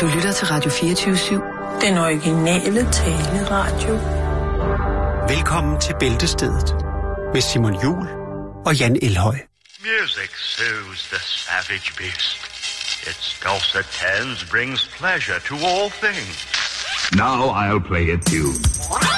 Du lytter til Radio 24-7. Den originale taleradio. Velkommen til Bæltestedet med Simon Jul og Jan Elhøj. Music soothes the savage beast. Its dulcet tones brings pleasure to all things. Now I'll play a tune.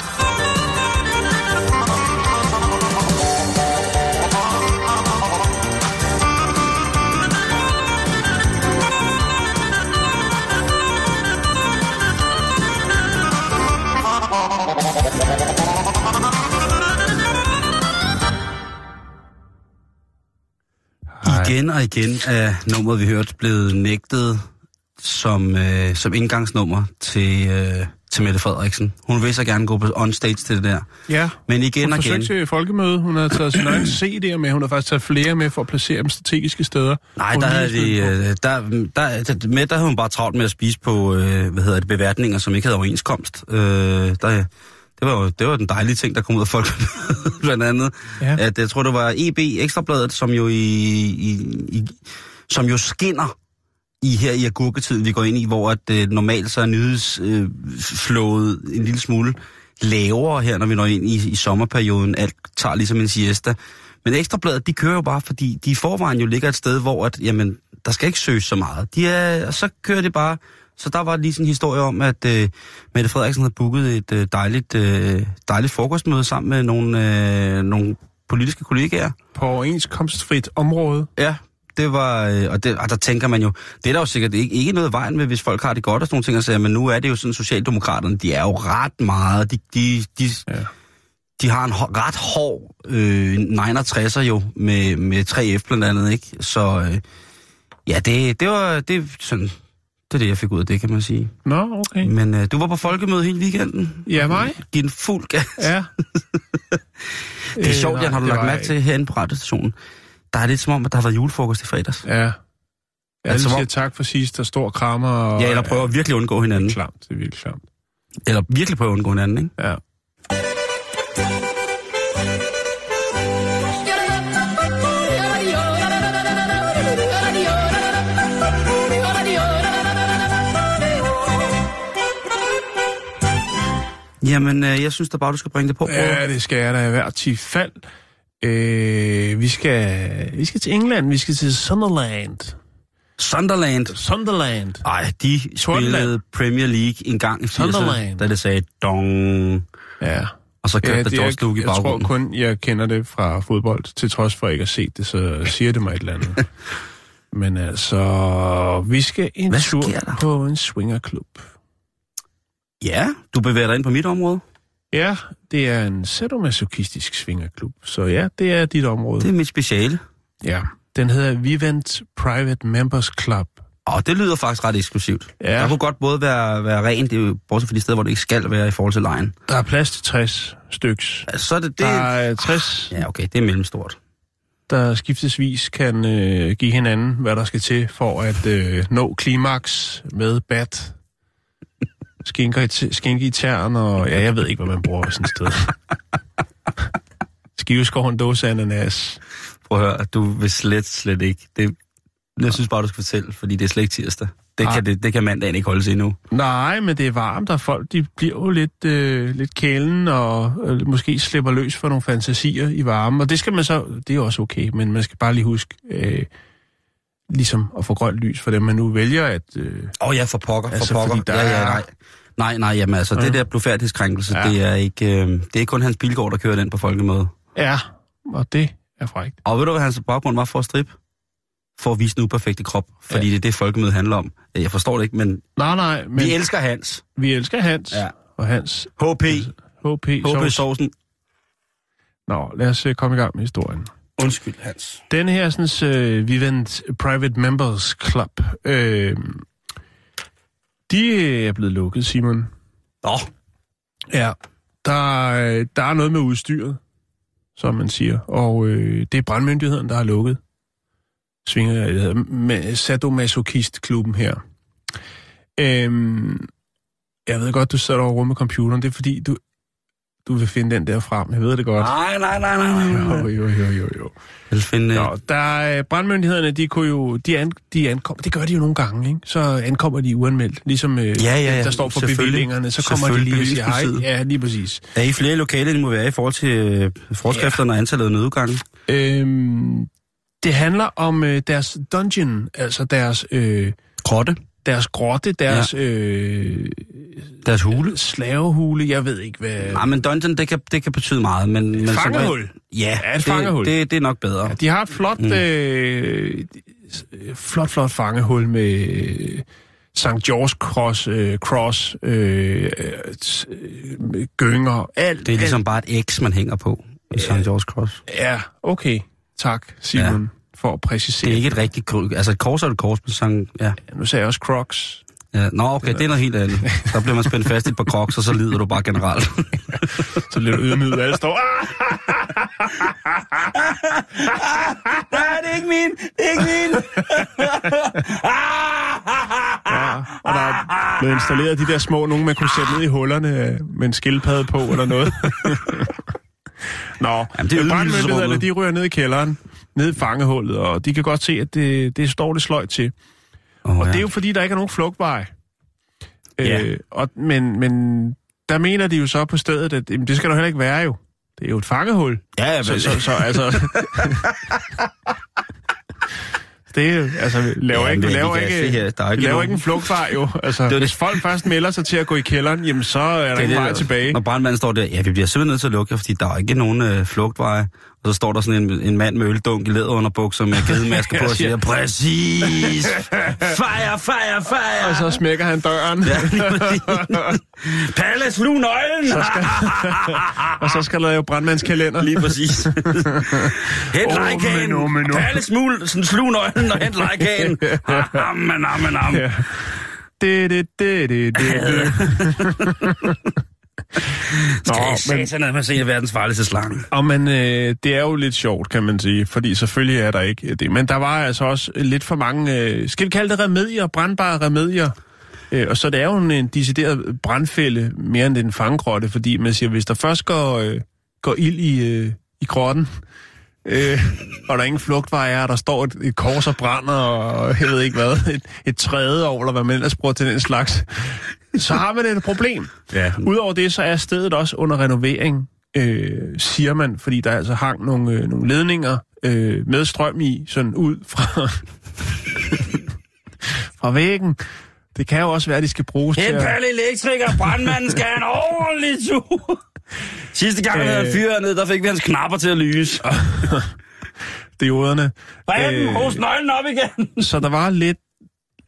Igen og igen er nummeret, vi hørte, blevet nægtet som, øh, som indgangsnummer til, øh, til Mette Frederiksen. Hun vil så gerne gå på on stage til det der. Ja, Men igen hun og igen... til folkemøde. Hun har taget sin egen CD'er med. Hun har faktisk taget flere med for at placere dem strategiske steder. Nej, der havde de, på. øh, der, der, der, med, der havde hun bare travlt med at spise på, øh, hvad hedder det, beværtninger, som ikke havde overenskomst. Øh, der, det var jo det var den dejlige ting, der kom ud af folk, blandt andet. Ja. At, jeg tror, det var EB Ekstrabladet, som jo, i, i, i, som jo skinner i her i agurketiden, vi går ind i, hvor at, øh, normalt så er nyhedsflået øh, en lille smule lavere her, når vi når ind i, i sommerperioden. Alt tager ligesom en siesta. Men Ekstrabladet, de kører jo bare, fordi de i forvejen jo ligger et sted, hvor at, jamen, der skal ikke søges så meget. De er, og så kører det bare. Så der var lige sådan en historie om, at øh, Mette Frederiksen havde booket et øh, dejligt, øh, dejligt frokostmøde sammen med nogle, øh, nogle politiske kollegaer. På overenskomstfrit område. Ja, det var, øh, og, det, og der tænker man jo, det er der jo sikkert ikke, ikke noget vejen med, hvis folk har det godt og sådan nogle ting, og siger, men nu er det jo sådan, Socialdemokraterne, de er jo ret meget, de, de, de, Ja. de har en hår- ret hård øh, 69'er jo, med, med 3F blandt andet, ikke? Så øh, ja, det, det var, det, sådan, det er det, jeg fik ud af det, kan man sige. Nå, okay. Men øh, du var på folkemøde hele weekenden. Ja, mig? Giv en fuld gas. Ja. Det er sjovt, nej, Jan, har du det lagt mærke til herinde på radiostationen. Der er lidt som om, at der har været julefrokost i fredags. Ja. Jeg Altså, siger tak for sidst, og stor krammer. Og, Ja, eller prøver at virkelig undgå Det hinanden. er klamt, det er virkelig klamt. Eller virkelig prøve at undgå hinanden, ikke? Ja. Jamen, øh, jeg synes da bare, du skal bringe det på. Ja, det skal jeg da i hvert tilfald. Øh, vi, skal, vi skal til England, vi skal til Sunderland. Sunderland. Sunderland. Ej, de spillede Premier League en gang i 80'erne, Sunderland. da det sagde dong. Ja. Og så kørte ja, det Duke i Jeg tror baggrunden. kun, jeg kender det fra fodbold, til trods for, at jeg ikke har set det, så siger det mig et eller andet. Men altså, vi skal en Hvad tur på en swingerklub. Ja, du bevæger dig ind på mit område. Ja, det er en sadomasochistisk swingerklub, så ja, det er dit område. Det er mit speciale. Ja, den hedder Vivant Private Members Club. Og det lyder faktisk ret eksklusivt. Ja. Der kunne godt både være, være rent, det er jo bortset fra de steder, hvor det ikke skal være i forhold til lejen. Der er plads til 60 styks. Altså, så er det det... Der er 60, Ja, okay, det er mellemstort. der skiftesvis kan øh, give hinanden, hvad der skal til for at øh, nå klimaks med bat. Skinker i, skinke i tern, og ja, jeg ved ikke, hvad man bruger sådan et sted. Skiveskår en dåse ananas. Prøv at høre, du vil slet, slet ikke. Det, jeg synes bare, du skal fortælle, fordi det er slet ikke tirsdag. Det Ah. kan, det, det kan mandagen ikke holde sig endnu. Nej, men det er varmt, og folk de bliver jo lidt, øh, lidt kælen, og øh, måske slipper løs for nogle fantasier i varmen. Og det skal man så, det er også okay, men man skal bare lige huske, øh, ligesom at få grønt lys for dem, man nu vælger at... Øh, Åh oh, ja, for pokker, for Altså, pokker. der ja, ja, nej. Nej, nej, jamen altså, Ja. det der blodfærdighedskrænkelse, Ja. det, er ikke, øh, det er ikke kun Hans Bilgaard, der kører den på folkemøde. ja, og det er frækt. Og ved du, hvad hans baggrund var for at strippe? For at vise den uperfekte krop, fordi Ja. det er det, folkemødet handler om. Jeg forstår det ikke, men, Nej, nej, men vi elsker Hans. vi elsker Hans, Ja. og Hans HP. HP, HP Sovs. sovsen. Nå, lad os øh, komme i gang med historien. Undskyld, Hans. Den her sådan, uh, Vivant Private Members Club, øh, de øh, er blevet lukket, Simon. Nå, Ja, der, øh, der er noget med udstyret, som man siger, og øh, det er brandmyndigheden, der har lukket svinger, det hedder, med Sadomasochist-klubben her. Øhm, jeg ved godt, du sidder over med computeren, det er fordi, du, du vil finde den der frem. Jeg ved det godt. Nej, nej, nej, nej, nej. Jo, jo, jo, jo, jo. Jeg vil finde... Nå, der er, brandmyndighederne, de kunne jo, de, an, de ankom, det gør de jo nogle gange, ikke? Så ankommer de uanmeldt, ligesom øh, Ja, ja, ja. der står for bevillingerne, så kommer de lige og siger hej. Ja, lige præcis. Er I flere lokale, end I må være i forhold til øh, forskrifterne og antallet af nødudgange? Øhm, det handler om øh, deres dungeon, altså deres, øh, Grotte? Deres grotte, deres ja. øh, Deres hule? slavehule, jeg ved ikke hvad... Nej, men dungeon, det kan, det kan betyde meget. Men, men som fangehul. regel- Ja, Ja, et det, fangehul. Det, det er nok bedre. Ja, de har et flot, mm. øh, flot, flot fangehul med øh, St. George Cross, øh, cross øh, t- øh, gynger, alt. Det er ligesom bare et X, man hænger på i St. George Cross. Alt. Ja, okay. Tak, Simon, ja. For at præcisere. Det er ikke et rigtigt kors. Altså et kors er et kors, men sang, ja. Nu sagde jeg også Crocs. ja. Nå, okay, det er noget helt andet. Der bliver man spændt fast i et par crocs, og så lider du bare generelt. Så lidt ydmyget, alle står... Ah! Nej, det er ikke min! Det er ikke min! Ja, og der er blevet installeret de der små, nogen man kunne sætte ned i hullerne med en skildpadde på eller noget. Nå, Jamen, det er brandmyndighederne, de ryger ned i kælderen, ned i fangehullet, og de kan godt se, at det, det står det sløjt til. Oh, Og det er jo fordi, der ikke er nogen flugtvej. Ja. Øh, og, men, men der mener de jo så på stedet, at jamen, det skal der heller ikke være jo. Det er jo et fangehul. Ja, ja, Så, så, så altså... det altså, laver Ja, ikke, vi laver ikke, her, der er ikke laver nogen- ikke en flugtvej jo. Altså, var hvis det- folk først melder sig til at gå i kælderen, jamen så er der Det ikke det, vej tilbage. Når brandmanden står der, ja, vi bliver simpelthen nødt til at lukke jer, fordi der er ikke nogen øh, flugtveje. Og så står der sådan en, en mand med øldunk i læderunderbukser med gedemaske på og siger, præcis, fire, fire, fire. Og så smækker han døren, Ja, lige præcis. Palle, slug nøglen! så skal, og så skal der jo brandmandskalender. Lige præcis. Hent Åh, lejkagen. men nu. Palle, smul, sådan slug nøglen og hent lejkagen. Amen, amen, amen. Ja. Det, det, det, det, det, det. Nå, Skal men, satan, at man ser verdens farligste slange. og men øh, det er jo lidt sjovt, kan man sige, fordi selvfølgelig er der ikke det. Men der var altså også lidt for mange, øh, skal vi kalde det remedier, brandbare remedier. Øh, og så det er jo en, en decideret brandfælde, mere end en fangegrotte, fordi man siger, hvis der først går, øh, går ild i, øh, i grotten, øh, og der er ingen flugtvej er, og der står et, et kors og brænder, og jeg ved ikke hvad, et, et træde over, eller hvad man ellers bruger til den slags, så har man et problem. Ja. Udover det, så er stedet også under renovering, øh, siger man, fordi der altså hang nogle, øh, nogle ledninger øh, med strøm i, sådan ud fra, fra væggen. Det kan jo også være, at de skal bruges til En palle elektriker, brandmanden skal have en ordentlig tur. Sidste gang, havde Øh. fyret ned, der fik vi hans knapper til at lyse. dioderne. Den, Øh, hos nøglen op igen. Så der var lidt...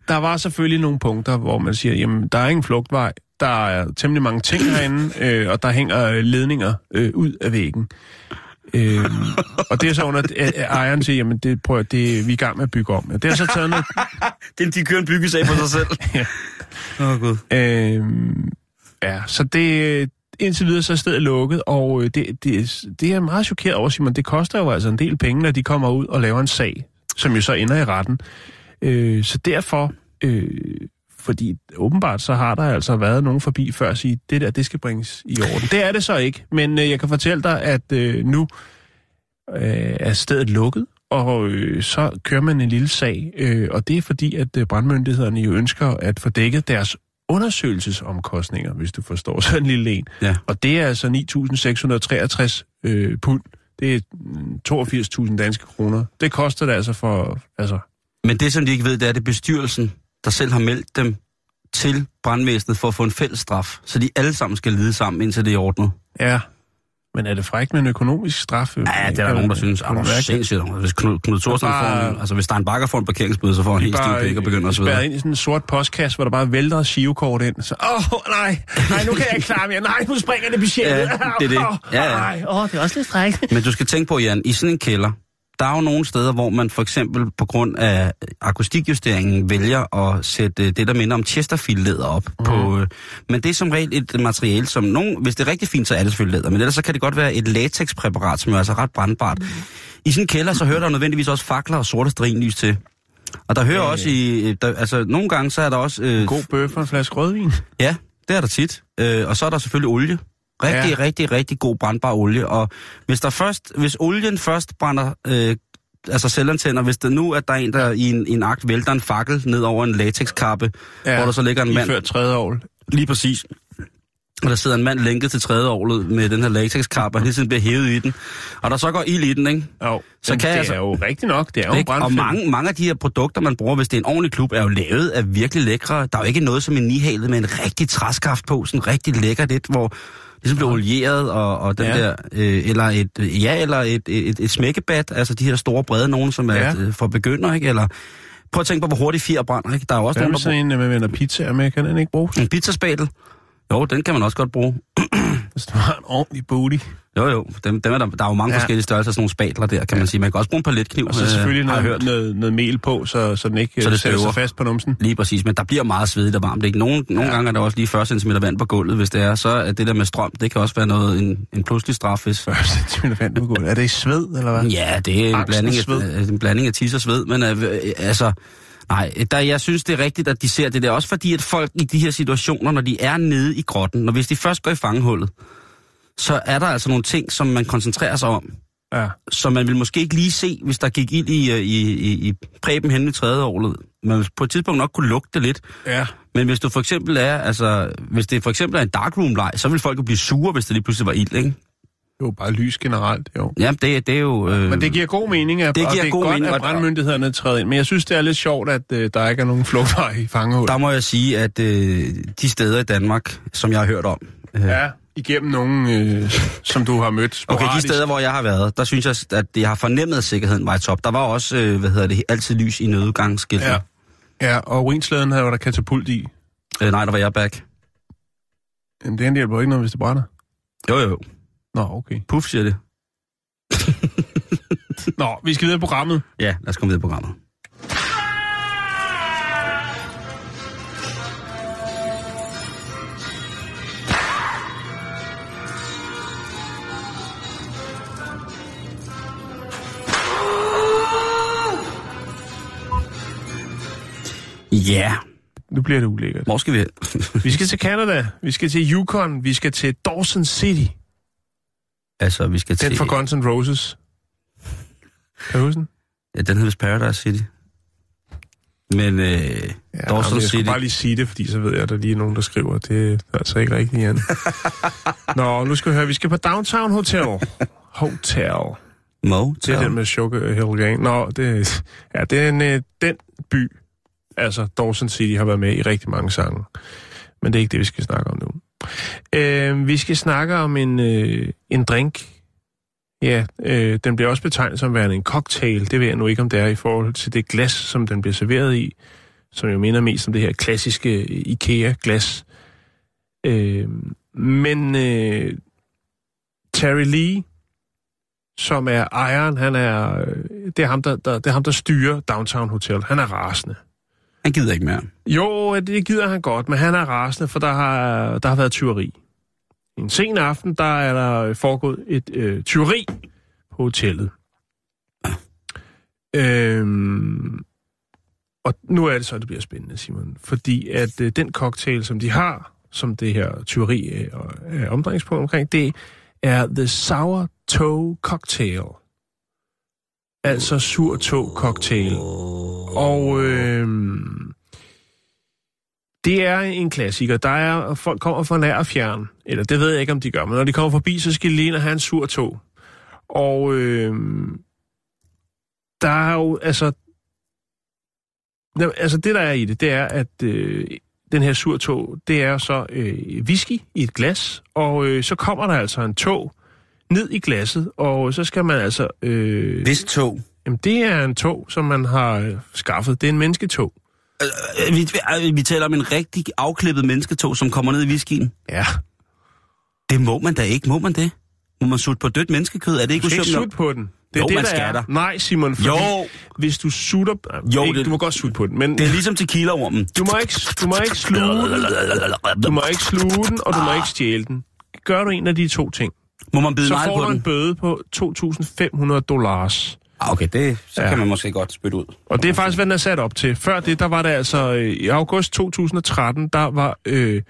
Der var selvfølgelig nogle punkter, hvor man siger, jamen, der er ingen flugtvej. Der er temmelig mange ting herinde, øh, og der hænger ledninger øh, ud af væggen. Øh, og det er så under, at at ejeren siger, jamen, det, prøv, at- det, vi er i gang med at bygge om. Det er så taget noget... Det, de kører en byggesag for sig selv. Ja. Åh, oh, Gud. Øh, ja, så det... Indtil videre så er stedet lukket, og øh, det, det, det er meget chokeret over, Simon. Det koster jo altså en del penge, når de kommer ud og laver en sag, som jo så ender i retten. Øh, så derfor, øh, fordi åbenbart så har der altså været nogen forbi før at sige, det der, det skal bringes i orden. Det er det så ikke, men øh, jeg kan fortælle dig, at øh, nu øh, er stedet lukket, og øh, så kører man en lille sag, øh, og det er fordi, at øh, brandmyndighederne jo ønsker at få dækket deres undersøgelsesomkostninger, hvis du forstår sådan en lille en. Ja. Og det er altså 9.663 øh, pund. Det er mm, 82.000 danske kroner. Det koster det altså for... Altså, Men det, som de ikke ved, det er, det bestyrelsen, der selv har meldt dem til brandvæsenet for at få en fælles straf. Så de alle sammen skal lide sammen, indtil det er ordnet. ja. Men er det frækt med en økonomisk straf? Ja, det er der nogen, der synes. Ah, hvor sindssygt. Hvis Knud, Knud Thorsen Bare- får en, altså hvis der er en bakker får en parkeringsbøde, så får han helt stiv pæk og begynder at svede. ind i sådan en sort postkasse, hvor der bare vælter et shivekort ind. Så, åh, oh, nej, nej, nu kan jeg ikke klare mere. Nej, nu springer det budgettet. Ja, det er det. Ja, ja. nej, åh, det er også lidt frækt. Men du skal tænke på, Jan, i sådan en kælder, der er jo nogle steder, hvor man for eksempel på grund af akustikjusteringen vælger at sætte øh, det, der minder om Chesterfield-læder op. Mm. På, øh, men det er som regel et materiale, som nogen, hvis det er rigtig fint, så er det selvfølgelig læder, men ellers så kan det godt være et latexpræparat, som er altså ret brandbart. Mm. I sådan en kælder, så hører der nødvendigvis også fakler og sorte strinlys til. Og der hører Øh. også i, øh, der, altså nogle gange, så er der også... Øh, God bøf og en flaske rødvin. Ja, det er der tit. Øh, og så er der selvfølgelig olie. Rigtig, Ja. rigtig, rigtig god brandbar olie. Og hvis, der først, hvis olien først brænder, øh, altså selvantænder, hvis det nu er der en, der i en, i en akt vælter en fakkel ned over en latexkappe, ja. hvor der så ligger en mand... Før tredje år. Lige præcis. Og der sidder en mand lænket til tredje året med den her latexkappe, og hele tiden bliver hævet i den. Og der så går ild i den, ikke? Jo, Så kan det jeg så- er jo rigtigt nok. Det er jo Ikke? Og mange, mange af de her produkter, man bruger, hvis det er en ordentlig klub, er jo lavet af virkelig lækre. Der er jo ikke noget som en nihalet med en rigtig træskaft på, sådan rigtig lækkert et, hvor det ligesom bliver olieret, og, og den Ja. der, øh, eller et, øh, ja, eller et, et, et, et smækkebat, altså de her store brede nogen, som er Ja. ja. for begynder, ikke? Eller prøv at tænke på, hvor hurtigt fjer brænder, ikke? Der er jo også Hvad nogen, der sådan en, man vender pizzaer med? Kan den ikke bruges? bruger en pizzaspadel. Jo, den kan man også godt bruge. Hvis du har en ordentlig booty. Jo, jo, dem, dem er der, der er jo mange Ja. ja. forskellige størrelser, sådan nogle spatler der, kan man sige. Man kan også bruge en paletkniv, Og så selvfølgelig har jeg noget, hørt. noget, noget mel på, så, så den ikke Så så det sætter sig fast på numsen. Lige præcis, men der bliver meget svedigt og varmt. Ikke? Nogle, nogle Ja. gange er der også lige 40 cm vand på gulvet, hvis det er. Så er det der med strøm, det kan også være noget, en, en pludselig straf. Hvis... 40 cm vand på gulvet. Er det i sved, eller hvad? Ja, det er en Angst og blanding, sved. af, øh, en blanding af tis og sved, men øh, øh, altså... Nej, der, jeg synes, det er rigtigt, at de ser det der. Også fordi, at folk i de her situationer, når de er nede i grotten, når hvis de først går i fangehullet, så er der altså nogle ting, som man koncentrerer sig om. Ja. som man vil måske ikke lige se, hvis der gik ild i, øh, i, i, i præben hen i tredje året. Man vil på et tidspunkt nok kunne lugte det lidt. Ja. Men hvis du for eksempel er, altså, hvis det for eksempel er en darkroom-leg, så vil folk jo blive sure, hvis det lige pludselig var ild, ikke? Jo, bare lys generelt, jo. Ja, det, det er jo... Øh, Men det giver god mening, at, Det giver det er god godt, mening, at brandmyndighederne træder ind. Men jeg synes, det er lidt sjovt, at øh, der ikke er nogen flugtvej i fangehul. Der må jeg sige, at øh, de steder i Danmark, som jeg har hørt om... Øh, Ja, igennem nogen, øh, som du har mødt Okay, de sporadisk. steder, hvor jeg har været, der synes jeg, at jeg har fornemmet, at sikkerheden var i top. Der var også, øh, hvad hedder det, altid lys i nødudgangsskilten. Ja. Ja, og urinsladen havde der katapult i. Øh, nej, der var jeg back. Jamen, det hjælper ikke noget, hvis det brænder. Jo, jo. Nå, okay. Puff siger det. Nå, vi skal videre i programmet. Ja, lad os komme videre i programmet. Ja, Nu bliver det ulækkert. hvor skal vi? Vi skal til Canada. Vi skal til Yukon. Vi skal til Dawson City. Altså, vi skal Den til... fra Guns N' Roses. Kan du huske den? Ja, den hedder Paradise City. Men øh, Ja, Dawson jamen, jeg City... skal bare lige sige det, fordi så ved jeg, at der lige er nogen, der skriver. Det er altså ikke rigtigt, Jan. Nå, nu skal vi høre. Vi skal på Downtown Hotel. Hotel. Mo, Det er den med Sugar Hill Gang. Nå, det, ja, det er en, øh, den by, altså Dawson City, har været med i rigtig mange sange. Men det er ikke det, vi skal snakke om nu. Øh, vi skal snakke om en, øh, en drink. Ja, øh, den bliver også betegnet som værende en cocktail. Det ved jeg nu ikke, om det er i forhold til det glas, som den bliver serveret i, som jo minder mest om det her klassiske øh, IKEA-glas. Øh, men øh, Terry Lee, som er ejeren, han er, øh, det er ham, der, der, det er ham, der styrer Downtown Hotel. Han er rasende. Han gider ikke mere. Jo, det gider han godt, men han er rasende, for der har, der har været tyveri. En sen aften, der er der foregået et øh, tyveri på hotellet. Øhm, og nu er det så, det bliver spændende, Simon. Fordi at øh, den cocktail, som de har, som det her tyveri er, er omdrejningspunkt omkring, det er The Sour Toe Cocktail. Altså sur tog cocktail. Og øh, det er en klassiker. Der er, folk kommer fra nær og fjern, eller det ved jeg ikke, om de gør, men når de kommer forbi, så skal de lige ind og have en sur tog. Og øh, der er jo, altså, altså det der er i det, det er, at øh, den her sur tog, det er så øh, whisky i et glas, og øh, så kommer der altså en tog ned i glasset, og så skal man altså... Øh, Hvis tog. Jamen, det er en tog, som man har øh, skaffet. Det er en mennesketog. Øh, vi, vi, vi taler om en rigtig afklippet mennesketog, som kommer ned i whiskyen. Ja. Det må man da ikke, må man det? Må man sutte på dødt menneskekød? Er det ikke Du skal ikke usundt sutte på den. Det er Jo, det, man der er. Nej, Simon, fordi Jo. hvis du sutter... Jo, ikke, det- Du må godt sutte på den, men Det er ligesom tequila-ormen. du, må ikke, du må ikke sluge den, du må ikke sluge den, og du må ikke stjæle den. Gør du en af de to ting, Må man bide så får på du en den? bøde på 2.500 dollars. Ah, Okay, det, så Ja. kan man måske godt spytte ud. Og det er faktisk, hvad den er sat op til. Før det, der var det altså... øh, I august 2013, der var, øh,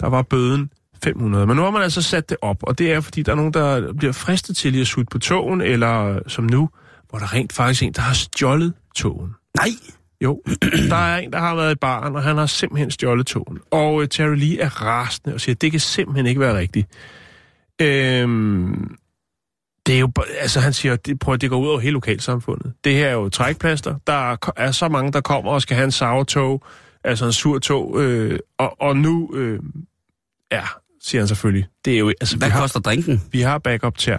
der var bøden 500. Men nu har man altså sat det op, og det er, fordi der er nogen, der bliver fristet til lige at sutte på togen, eller som nu, hvor der rent faktisk en, der har stjålet togen. Nej! Jo, der er en, der har været i baren, og han har simpelthen stjålet togen. Og uh, Terry Lee er rasende og siger, at det kan simpelthen ikke være rigtigt. Øhm, det er jo, altså han siger, det, prøv at det går ud over hele lokalsamfundet. Det her er jo trækplaster. Der er, så mange, der kommer og skal have en sourtog, altså en sur tog, øh, og, og nu, øh, ja, siger han selvfølgelig, det er jo, altså Hvad vi har, koster drinken? vi har backup til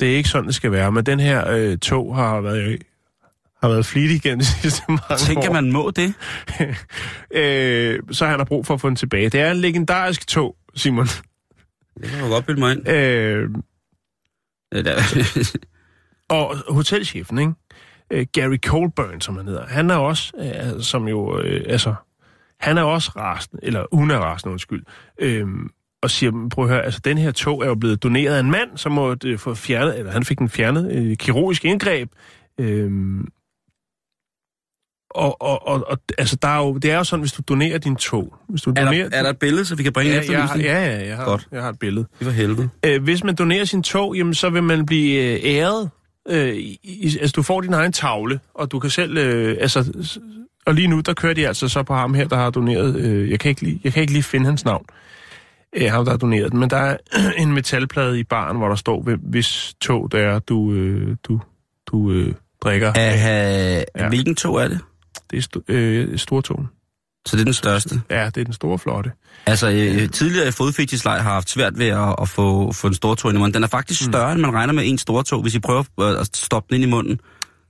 Det er ikke sådan, det skal være, men den her øh, tog har været, har været flittig gennem de sidste mange Tænker år. man må det? øh, så han har brug for at få den tilbage. Det er en legendarisk tog, Simon. Det kan du godt bilde mig ind. Øh, og hotelchefen, ikke? Øh, Gary Colburn, som han hedder, han er også, øh, som jo, øh, altså, han er også rasende, eller hun er rasende, undskyld, øh, og siger, prøv at høre, altså den her tog er jo blevet doneret af en mand, som måtte øh, få fjernet, eller han fik den fjernet, øh, kirurgisk indgreb, øh, og, og, og, og, altså, der er jo, det er jo sådan, hvis du donerer din tog, hvis du er, donerer... der, er der et billede, så vi kan bringe ja, ja, jeg, ja, ja, jeg har, Godt. jeg har et billede. Det var helvede. Øh, hvis man donerer sin tog, jamen, så vil man blive øh, æret. Øh, i, altså, du får din egen tavle, og du kan selv... Øh, altså, og lige nu, der kører de altså så på ham her, der har doneret... Øh, jeg, kan ikke lige, jeg kan ikke lige finde hans navn. Øh, ham, der har doneret den. Men der er en metalplade i baren, hvor der står, hvis tog det er, du, øh, du, du øh, drikker. Ja. ja. Hvilken tog er det? Det er sto- øh, stortogen. Så det er den største. Ja, det er den store flotte. Altså, øh, tidligere i fodfetisleje har haft svært ved at, at få, få en stor tog ind i munden. Den er faktisk større, end man regner med en stor tog, hvis I prøver øh, at stoppe den ind i munden.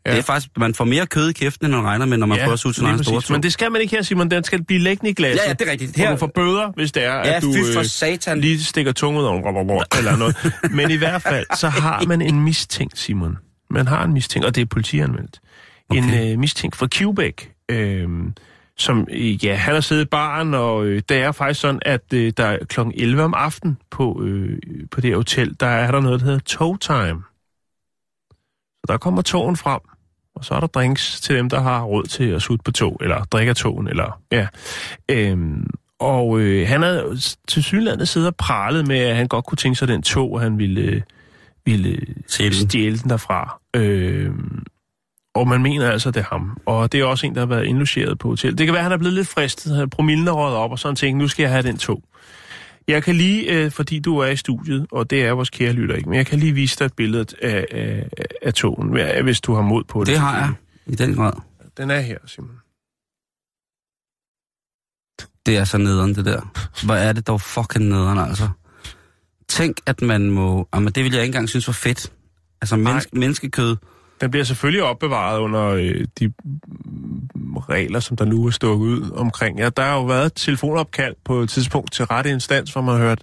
Ja. Ja. Det er faktisk, man får mere kød i kæften, end man regner med, når man prøver at suge sin egen store tog. Men det skal man ikke her, Simon. Den skal blive liggende i glasset. Ja, ja, det er rigtigt. Her... Og du får bøder, hvis det er, Ja, at du for øh, satan. lige stikker tungen ud over eller noget. Men i hvert fald, så har man en mistænkt, Simon. Man har en mistænkt, og det er politianmeldt. Okay. En øh, mistænkt fra Quebec, øh, som, øh, ja, han har siddet i baren, og øh, det er faktisk sådan, at øh, der er kl. 11 om aftenen på, øh, på det hotel, der er der noget, der hedder tog time. Så der kommer togen frem, og så er der drinks til dem, der har råd til at sutte på tog, eller drikke af togen, eller ja. Øhm, og øh, han havde til synlandet siddet og pralet med, at han godt kunne tænke sig den tog, og han ville, øh, ville stjæle den derfra. Øhm, og man mener altså, det er ham. Og det er også en, der har været indlogeret på hotel. Det kan være, at han er blevet lidt fristet, promillen er røget op, og sådan tænkt, nu skal jeg have den tog. Jeg kan lige, øh, fordi du er i studiet, og det er vores kære lytter ikke, men jeg kan lige vise dig et billede af, af, af togen, hvis du har mod på det. Det har jeg, i den grad. Den er her, Simon. Det er så nederen, det der. Hvor er det dog fucking nederen, altså. Tænk, at man må... Jamen, det ville jeg ikke engang synes var fedt. Altså, menneske, menneskekød. Den bliver selvfølgelig opbevaret under øh, de regler, som der nu er stukket ud omkring. Ja, der har jo været et telefonopkald på et tidspunkt til rette instans, hvor man har hørt,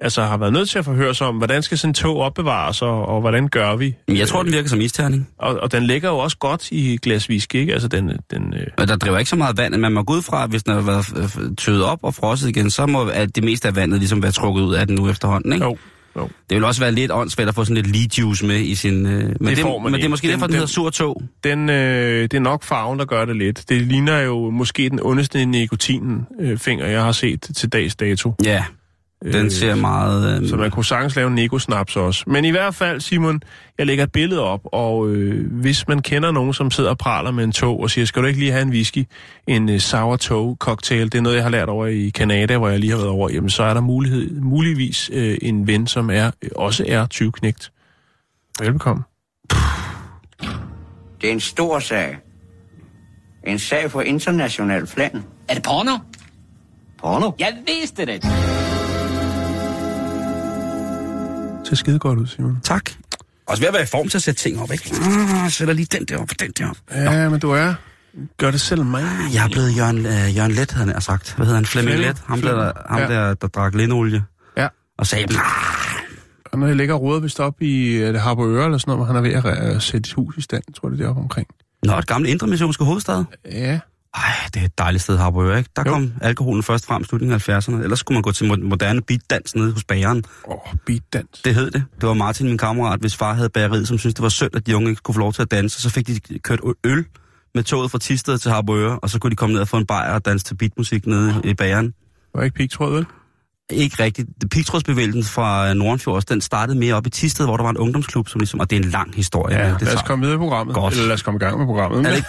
altså har været nødt til at forhøre sig om, hvordan skal sådan en tog opbevares, og, og hvordan gør vi? Jeg tror, den virker som isterning. Og, og den ligger jo også godt i et glas whisky, ikke? Altså den... den øh, Og der driver ikke så meget vand, man må gå ud fra, hvis den har været øh, tøet op og frosset igen, så må at det meste af vandet ligesom være trukket ud af den nu efterhånden, ikke? jo, jo. Det vil også være lidt åndssvagt at få sådan lidt lead juice med i sin... Øh, men det, får man men det er måske Den- derfor, den, den- hedder sur tog. Den, øh, det er nok farven, der gør det lidt. Det ligner jo måske den ondeste nikotinfinger, jeg har set til dags dato. Ja, den ser meget... Øh, Så man kunne sagtens lave en Nico-snaps også. Men i hvert fald, Simon, jeg lægger et billede op, og øh, hvis man kender nogen, som sidder og praler med en tog og siger, skal du ikke lige have en whisky, en øh, sour tog cocktail, det er noget, jeg har lært over i Canada, hvor jeg lige har været over, jamen så er der mulighed, muligvis øh, en ven, som er også er 20 knægt. Velbekomme. Det er en stor sag. En sag for international plan. Er det porno? Porno? Jeg vidste det. Ser skide godt ud, Simon. Tak. Også ved at være i form til at sætte ting op, ikke? Ah, sætter lige den der op og den der op. Ja, men du er. Gør det selv mig. Jeg er blevet Jørgen, øh, Jørgen Let, han sagt. Hvad hedder han? Flemming. Let. Ham, der, Flemming. ham Ja. der, der drak lindolie. Ja. Og sagde, "Ah, Og når jeg ligger roder vist op i det Harboøre eller sådan noget, hvor han er ved at øh, sætte et hus i stand, tror jeg, det er deroppe omkring. Nå, et gammelt indre missionske hovedstad. Ja. Ej, det er et dejligt sted, Harboøre, ikke? Der Jo. kom alkoholen først frem i slutningen af 70'erne. Ellers skulle man gå til mo- moderne beatdans nede hos bageren. Åh, oh, beatdans. Det hed det. Det var Martin, min kammerat, hvis far havde bageriet, som syntes, det var synd, at de unge ikke kunne få lov til at danse. Så fik de kørt øl med toget fra Tisted til Harboøre, og så kunne de komme ned og få en bajer og danse til beatmusik nede i bageren. Det var ikke pigtråd, vel? ikke rigtigt. Pigtrådsbevægelsen fra øh, Nordenfjords, den startede mere op i Tisted, hvor der var en ungdomsklub, som ligesom, og det er en lang historie. Ja, det lad os komme videre i programmet. Godt. Eller lad os komme i gang med programmet. Er det ikke?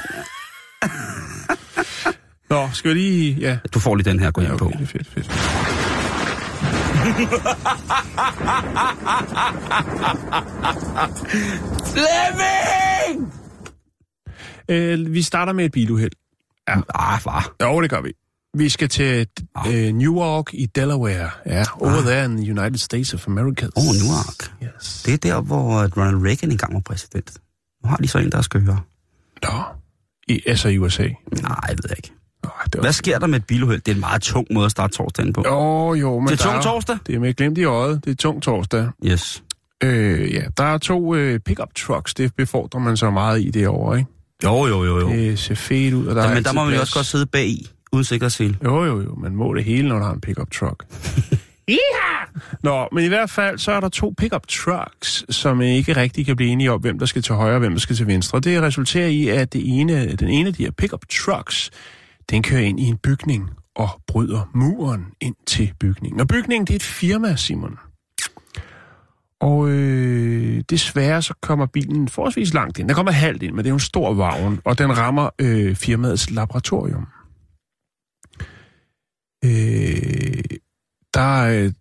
Nå, skal vi lige... Ja, Du får lige den her, gå ind ja på. okay, det er fedt, fedt. Flemming! Øh, vi starter med et biluheld. Ja. Ah, far. Jo, det gør vi. Vi skal til øh, Newark i Delaware. Ja, over Ah. there in the United States of America. Oh, Newark. Yes. Det er der, hvor øh, Ronald Reagan engang var præsident. Nu har de så en, der er skøre. Nå, i, altså i USA. Nej, jeg ved ikke. Nå, det var... Hvad sker der med et biluheld? Det er en meget tung måde at starte torsdagen på. Jo, jo, men Det er tung torsdag? Det er med glemt i øjet. Det er tung torsdag. Yes. Øh, ja, der er to øh, pickup trucks. Det befordrer man så meget i det år, ikke? Jo, jo, jo, jo. Det ser fedt ud, og der Ja, er men der må man jo plads. også godt sidde bag i, uden sikkerhedssel. Jo, jo, jo. Man må det hele, når der er en pickup truck. Nå, men i hvert fald, så er der to pickup trucks, som ikke rigtig kan blive enige om, hvem der skal til højre og hvem der skal til venstre. Det resulterer i, at det ene, den ene af de her pickup trucks, den kører ind i en bygning og bryder muren ind til bygningen. Og bygningen, det er et firma, Simon. Og øh, desværre så kommer bilen forholdsvis langt ind. Der kommer halvt ind, men det er jo en stor vagn, og den rammer øh, firmaets laboratorium. Øh, der øh,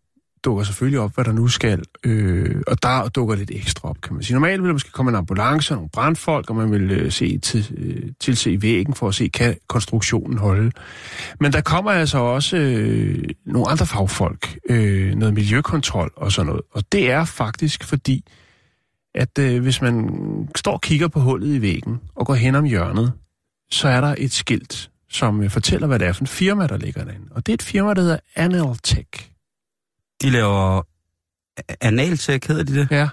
dukker selvfølgelig op, hvad der nu skal, øh, og der dukker lidt ekstra op, kan man sige. Normalt vil der måske komme en ambulance og nogle brandfolk, og man vil øh, se til, øh, tilse væggen for at se, kan konstruktionen holde. Men der kommer altså også øh, nogle andre fagfolk, øh, noget miljøkontrol og sådan noget. Og det er faktisk fordi, at øh, hvis man står og kigger på hullet i væggen og går hen om hjørnet, så er der et skilt, som øh, fortæller, hvad det er for en firma, der ligger derinde. Og det er et firma, der hedder Analtech. De laver analtech, hedder de det? Ja.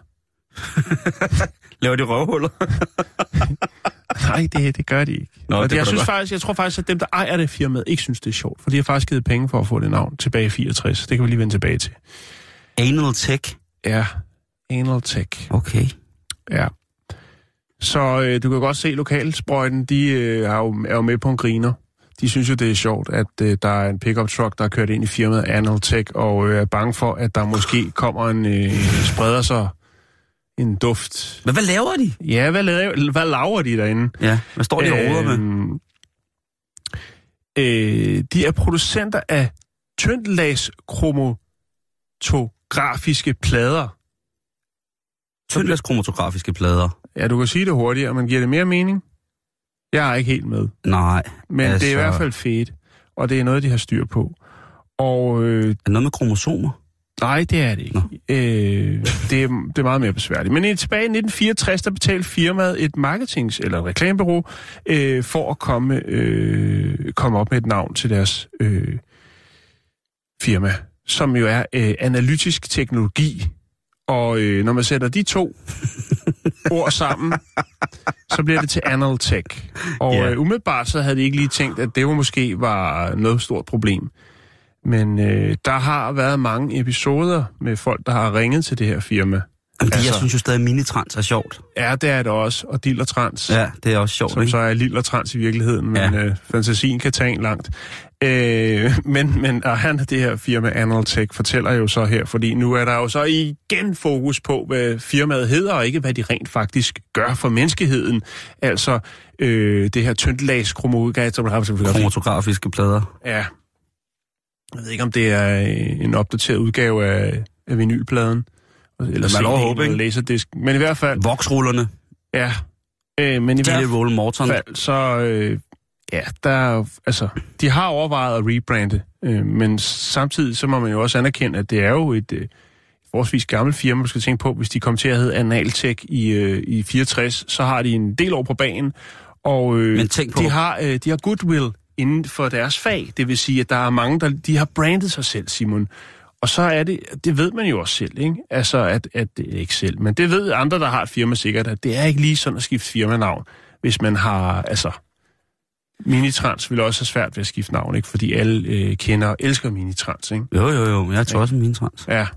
Laver de røvhuller? Nej, det, det gør de ikke. Nå, og det det, jeg, synes faktisk, jeg tror faktisk, at dem, der ejer det firma, ikke synes, det er sjovt. For de har faktisk givet penge for at få det navn tilbage i 64. Det kan vi lige vende tilbage til. Analtech? Ja, Analtech. Okay. Ja. Så øh, du kan godt se, lokalsprøjten, de øh, er, jo, er jo med på en griner. De synes jo, det er sjovt, at øh, der er en pickup truck, der er kørt ind i firmaet Analtech, og øh, er bange for, at der måske kommer en, øh, spreder sig en duft. Men hvad laver de? Ja, hvad, laver, hvad laver de derinde? Ja, hvad står de og roder med? Øhm, Øh, de er producenter af tyndlags kromatografiske plader. Tyndlags kromatografiske plader. Ja, du kan sige det hurtigere, men giver det mere mening? Jeg er ikke helt med. Nej. Men altså... det er i Altså- hvert fald fedt, og det er noget, de har styr på. Og øh, Er det noget med kromosomer? nej, det er det ikke. Øh, det, er, det er meget mere besværligt. Men i, tilbage i 1964, der betalte firmaet et marketings- eller et reklamebureau øh, for at komme, øh, komme op med et navn til deres øh, firma, som jo er øh, analytisk teknologi. Og øh, når man sætter de to ord sammen, så bliver det til Analtech. Og Ja. øh, umiddelbart så havde de ikke lige tænkt, at det jo måske var noget stort problem. Men øh, der har været mange episoder med folk, der har ringet til det her firma. Jamen, altså... Jeg synes jo stadig, at minitrans er sjovt. Ja, det er det også. Og Dillertrans, Ja, det er også sjovt, som ikke? så er Lillertrans i virkeligheden, men ja. øh, fantasien kan tage en langt. Øh, men, men og han, det her firma Analtech, fortæller jo så her, fordi nu er der jo så igen fokus på, hvad firmaet hedder, og ikke hvad de rent faktisk gør for menneskeheden. Altså øh, det her tyndlags kromatografiske Kromatografiske plader. Ja. Jeg ved ikke, om det er øh, en opdateret udgave af, af vinylpladen. Eller Man håbe, ikke? laserdisk. Men i hvert fald, Voksrullerne. ja. Øh, men i Gilly hvert fald, så... Øh, ja, der er altså, de har overvejet at rebrande, øh, men samtidig så må man jo også anerkende, at det er jo et øh, forholdsvis gammelt firma, man skal tænke på, hvis de kom til at hedde Analtech i, øh, i 64, så har de en del år på banen, og øh, Men tænk på- de, har, øh, de har goodwill inden for deres fag. Det vil sige, at der er mange, der de har brandet sig selv, Simon. Og så er det, det ved man jo også selv, ikke? Altså, at, at det ikke selv, men det ved andre, der har et firma sikkert, at det er ikke lige sådan at skifte firmanavn, hvis man har, altså, Minitrans vil også have svært ved at skifte navn, ikke? Fordi alle øh, kender og elsker Minitrans, ikke? Jo, jo, jo. Jeg tror også en minitrans. Ja.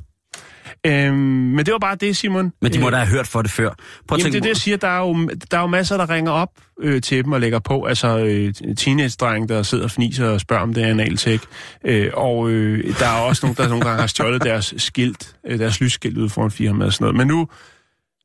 Øhm, men det var bare det, Simon. Men de må Øh, da have hørt for det før. Prøv Jamen, det er det, jeg siger. Der er jo, der er jo masser, der ringer op øh, til dem og lægger på. Altså øh, teenage-dreng, der sidder og fniser og spørger om det er analtek. Øh, og øh, der er også nogen, der nogle gange har stjålet deres skilt, øh, deres lysskilt ud foran firmaet og sådan noget. Men nu,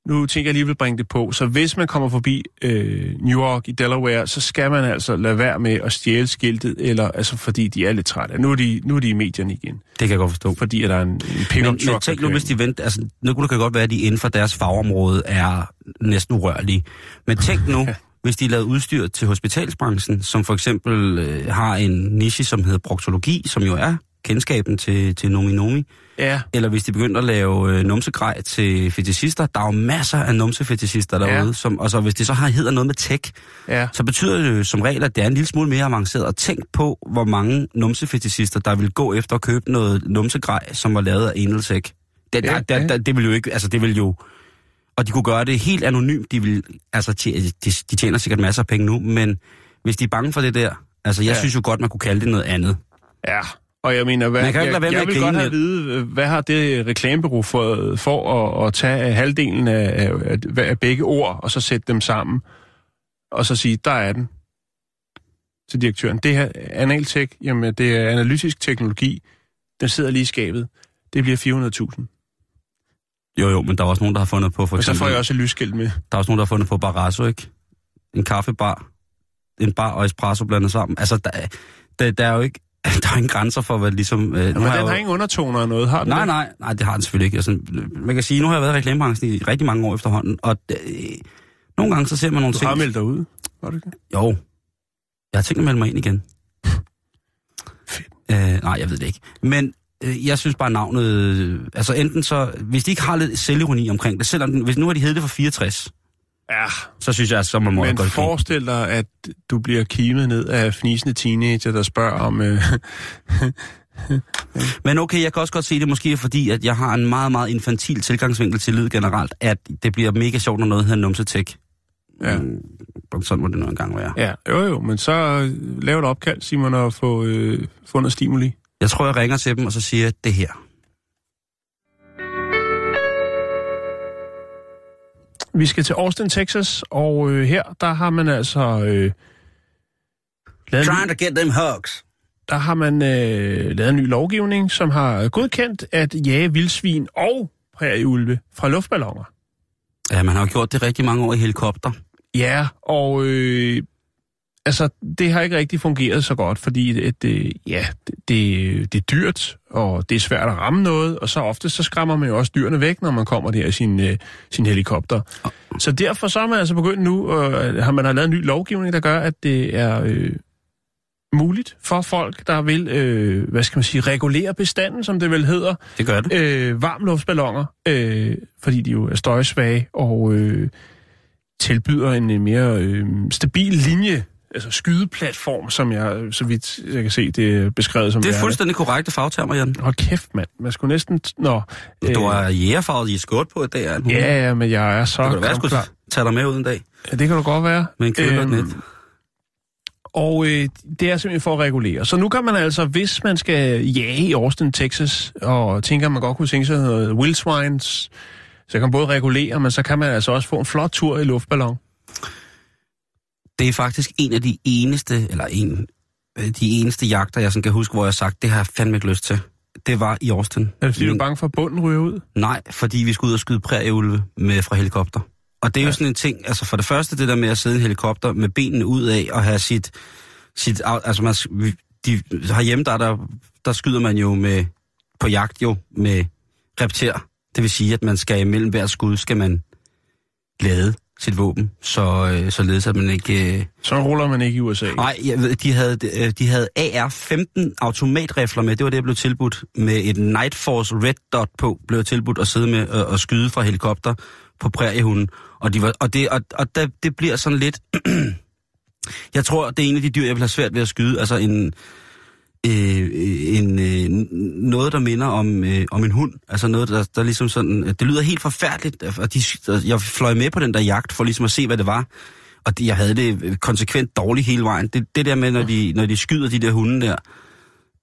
nu tænker jeg lige vil bringe det på. Så hvis man kommer forbi øh, New York i Delaware, så skal man altså lade være med at stjæle skiltet, eller altså fordi de er lidt trætte. Nu er de, nu er de i medierne igen, Det kan jeg godt forstå. fordi at der er en, en pickup Men, truck. men tænk nu, hvis de venter, altså, nu kunne det godt være, at de inden for deres fagområde er næsten urørlige. Men tænk nu, hvis de lavede udstyr til hospitalsbranchen, som for eksempel øh, har en niche, som hedder proktologi, som jo er kendskaben til, til Nomi Nomi, Ja, eller hvis de begyndte at lave øh, numsegrej til fetishister, der er jo masser af numsefetishister derude, Ja. som, og så hvis det så har, hedder noget med tech, ja. så betyder det jo som regel, at det er en lille smule mere avanceret. Og tænk på, hvor mange numsefetishister, der vil gå efter at købe noget numsegrej, som var lavet af Enelsek. Det, Ja, der, der, ja. der, det vil jo ikke, altså det vil jo... Og de kunne gøre det helt anonymt. De, vil, altså, de, de tjener sikkert masser af penge nu, men hvis de er bange for det der... Altså, jeg ja. synes jo godt, man kunne kalde det noget andet. Ja, og jeg mener, hvad, Man kan jo ikke jeg, jeg vil godt have at vide, hvad har det reklamebureau for, for at, at tage halvdelen af, af, af begge ord, og så sætte dem sammen, og så sige, der er den til direktøren. Det her analtek, jamen det er analytisk teknologi, den sidder lige i skabet. Det bliver 400.000. Jo, jo, men der er også nogen, der har fundet på, for Og så eksempel... får jeg også et lysskilt med. Der er også nogen, der har fundet på Barrasso, ikke? En kaffebar. En bar og espresso blandet sammen. Altså, der, er- der, der er jo ikke... Der er ingen grænser for, hvad ligesom... Øh, Ja, nu men har den jo- har ingen undertoner eller noget, har den Nej, det? nej, nej, det har den selvfølgelig ikke. Altså, man kan sige, nu har jeg været i reklamebranchen i rigtig mange år efterhånden, og øh, nogle gange så ser man nogle Du ting... har meldt dig ud, var det ikke? Jo, jeg har tænkt mig at melde mig ind igen. Fedt. Øh, nej, jeg ved det ikke. Men øh, jeg synes bare navnet... Øh, altså enten så... Hvis de ikke har lidt selvironi omkring det, selvom den, hvis nu har de heddet det for 64, Ja, så synes jeg, at så må man men godt forestil dig, at du bliver kimet ned af fnisende teenager, der spørger om... Øh, Men okay, jeg kan også godt se det måske, er fordi at jeg har en meget, meget infantil tilgangsvinkel til lyd generelt, at det bliver mega sjovt, når noget hedder numsetek. Ja. Mm, sådan må det nu engang være. Ja, jo jo, men så øh, lav et opkald, Simon, og få øh, fundet stimuli. Jeg tror, jeg ringer til dem, og så siger jeg det her. Vi skal til Austin, Texas, og øh, her, der har man altså... Øh, lavet, Trying to get them hugs. der har man øh, lavet en ny lovgivning, som har godkendt at jage vildsvin og prærieulve fra luftballoner. Ja, man har jo gjort det rigtig mange år i helikopter. Ja, og øh, altså, det har ikke rigtig fungeret så godt, fordi at, øh, ja, det, det, er dyrt, og det er svært at ramme noget, og så ofte så skræmmer man jo også dyrene væk, når man kommer der i sin, øh, sin helikopter. Så derfor så er man altså begyndt nu, øh, har man har lavet en ny lovgivning, der gør, at det er øh, muligt for folk, der vil, øh, hvad skal man sige, regulere bestanden, som det vel hedder, Det gør det. øh, varmluftsballoner, øh, fordi de jo er støjsvage og øh, tilbyder en øh, mere øh, stabil linje, altså skydeplatform, som jeg, så vidt jeg kan se, det er beskrevet som Det er værende. fuldstændig korrekte fagtermer, Jan. Hold kæft, mand. Man skulle næsten... Nå, Du har jægerfarvet i skåret på i dag, Ja, ja, men jeg er så... Det kan du være, jeg tage dig med ud en dag Ja, det kan du godt være. med en køle og et Øhm, net. Og øh, det er simpelthen for at regulere. Så nu kan man altså, hvis man skal jage i Austin, Texas, og tænker, man godt kunne tænke sig noget wild swines, så kan man både regulere, men så kan man altså også få en flot tur i luftballon. Det er faktisk en af de eneste, eller en af de eneste jagter, jeg sådan kan huske, hvor jeg har sagt, det har jeg fandme ikke lyst til. Det var i Austin. Er det fordi, du er bange for, at bunden ryger ud? Nej, fordi vi skulle ud og skyde prærieulve med fra helikopter. Og det er ja. jo sådan en ting, altså for det første det der med at sidde i en helikopter med benene ud af og have sit, sit altså man, de, herhjemme der, der, der skyder man jo med, på jagt jo med repter. Det vil sige, at man skal imellem hver skud, skal man lade sit våben, så, øh, således at man ikke... Øh, Så ruller man ikke i USA. Nej, jeg ved, de havde, øh, de havde AR-15 automatrifler med. Det var det, jeg blev tilbudt. Med et Night Force Red Dot på, blev tilbudt at sidde med og, og skyde fra helikopter på præriehunden. Og, de var, og, det, og, og der, det bliver sådan lidt... jeg tror, det er en af de dyr, jeg vil have svært ved at skyde. Altså en, øh, en, øh, noget, der minder om, øh, om en hund. Altså noget, der, der ligesom sådan... Det lyder helt forfærdeligt. Og de, jeg fløj med på den der jagt for ligesom at se, hvad det var. Og det, jeg havde det konsekvent dårligt hele vejen. Det, det der med, når de, når de skyder de der hunde der,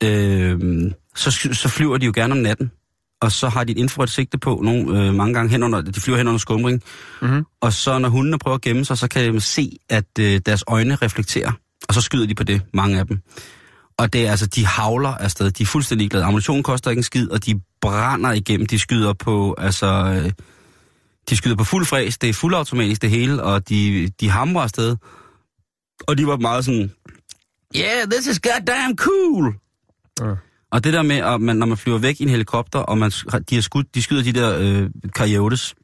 øh, så, så flyver de jo gerne om natten. og så har de et infrarødt sigte på nogle, øh, mange gange hen under, de flyver hen under skumring. Mhm. Og så når hundene prøver at gemme sig, så kan de se, at øh, deres øjne reflekterer. Og så skyder de på det, mange af dem. Og det er altså, de havler afsted. De er fuldstændig glade. Ammunition koster ikke en skid, og de brænder igennem. De skyder på, altså... Øh, de skyder på fuld fræs. Det er fuldautomatisk det hele, og de, de hamrer afsted. Og de var meget sådan... Yeah, this is goddamn cool! Ja. Og det der med, at man, når man flyver væk i en helikopter, og man, de, har skudt, de skyder de der øh, coyotes,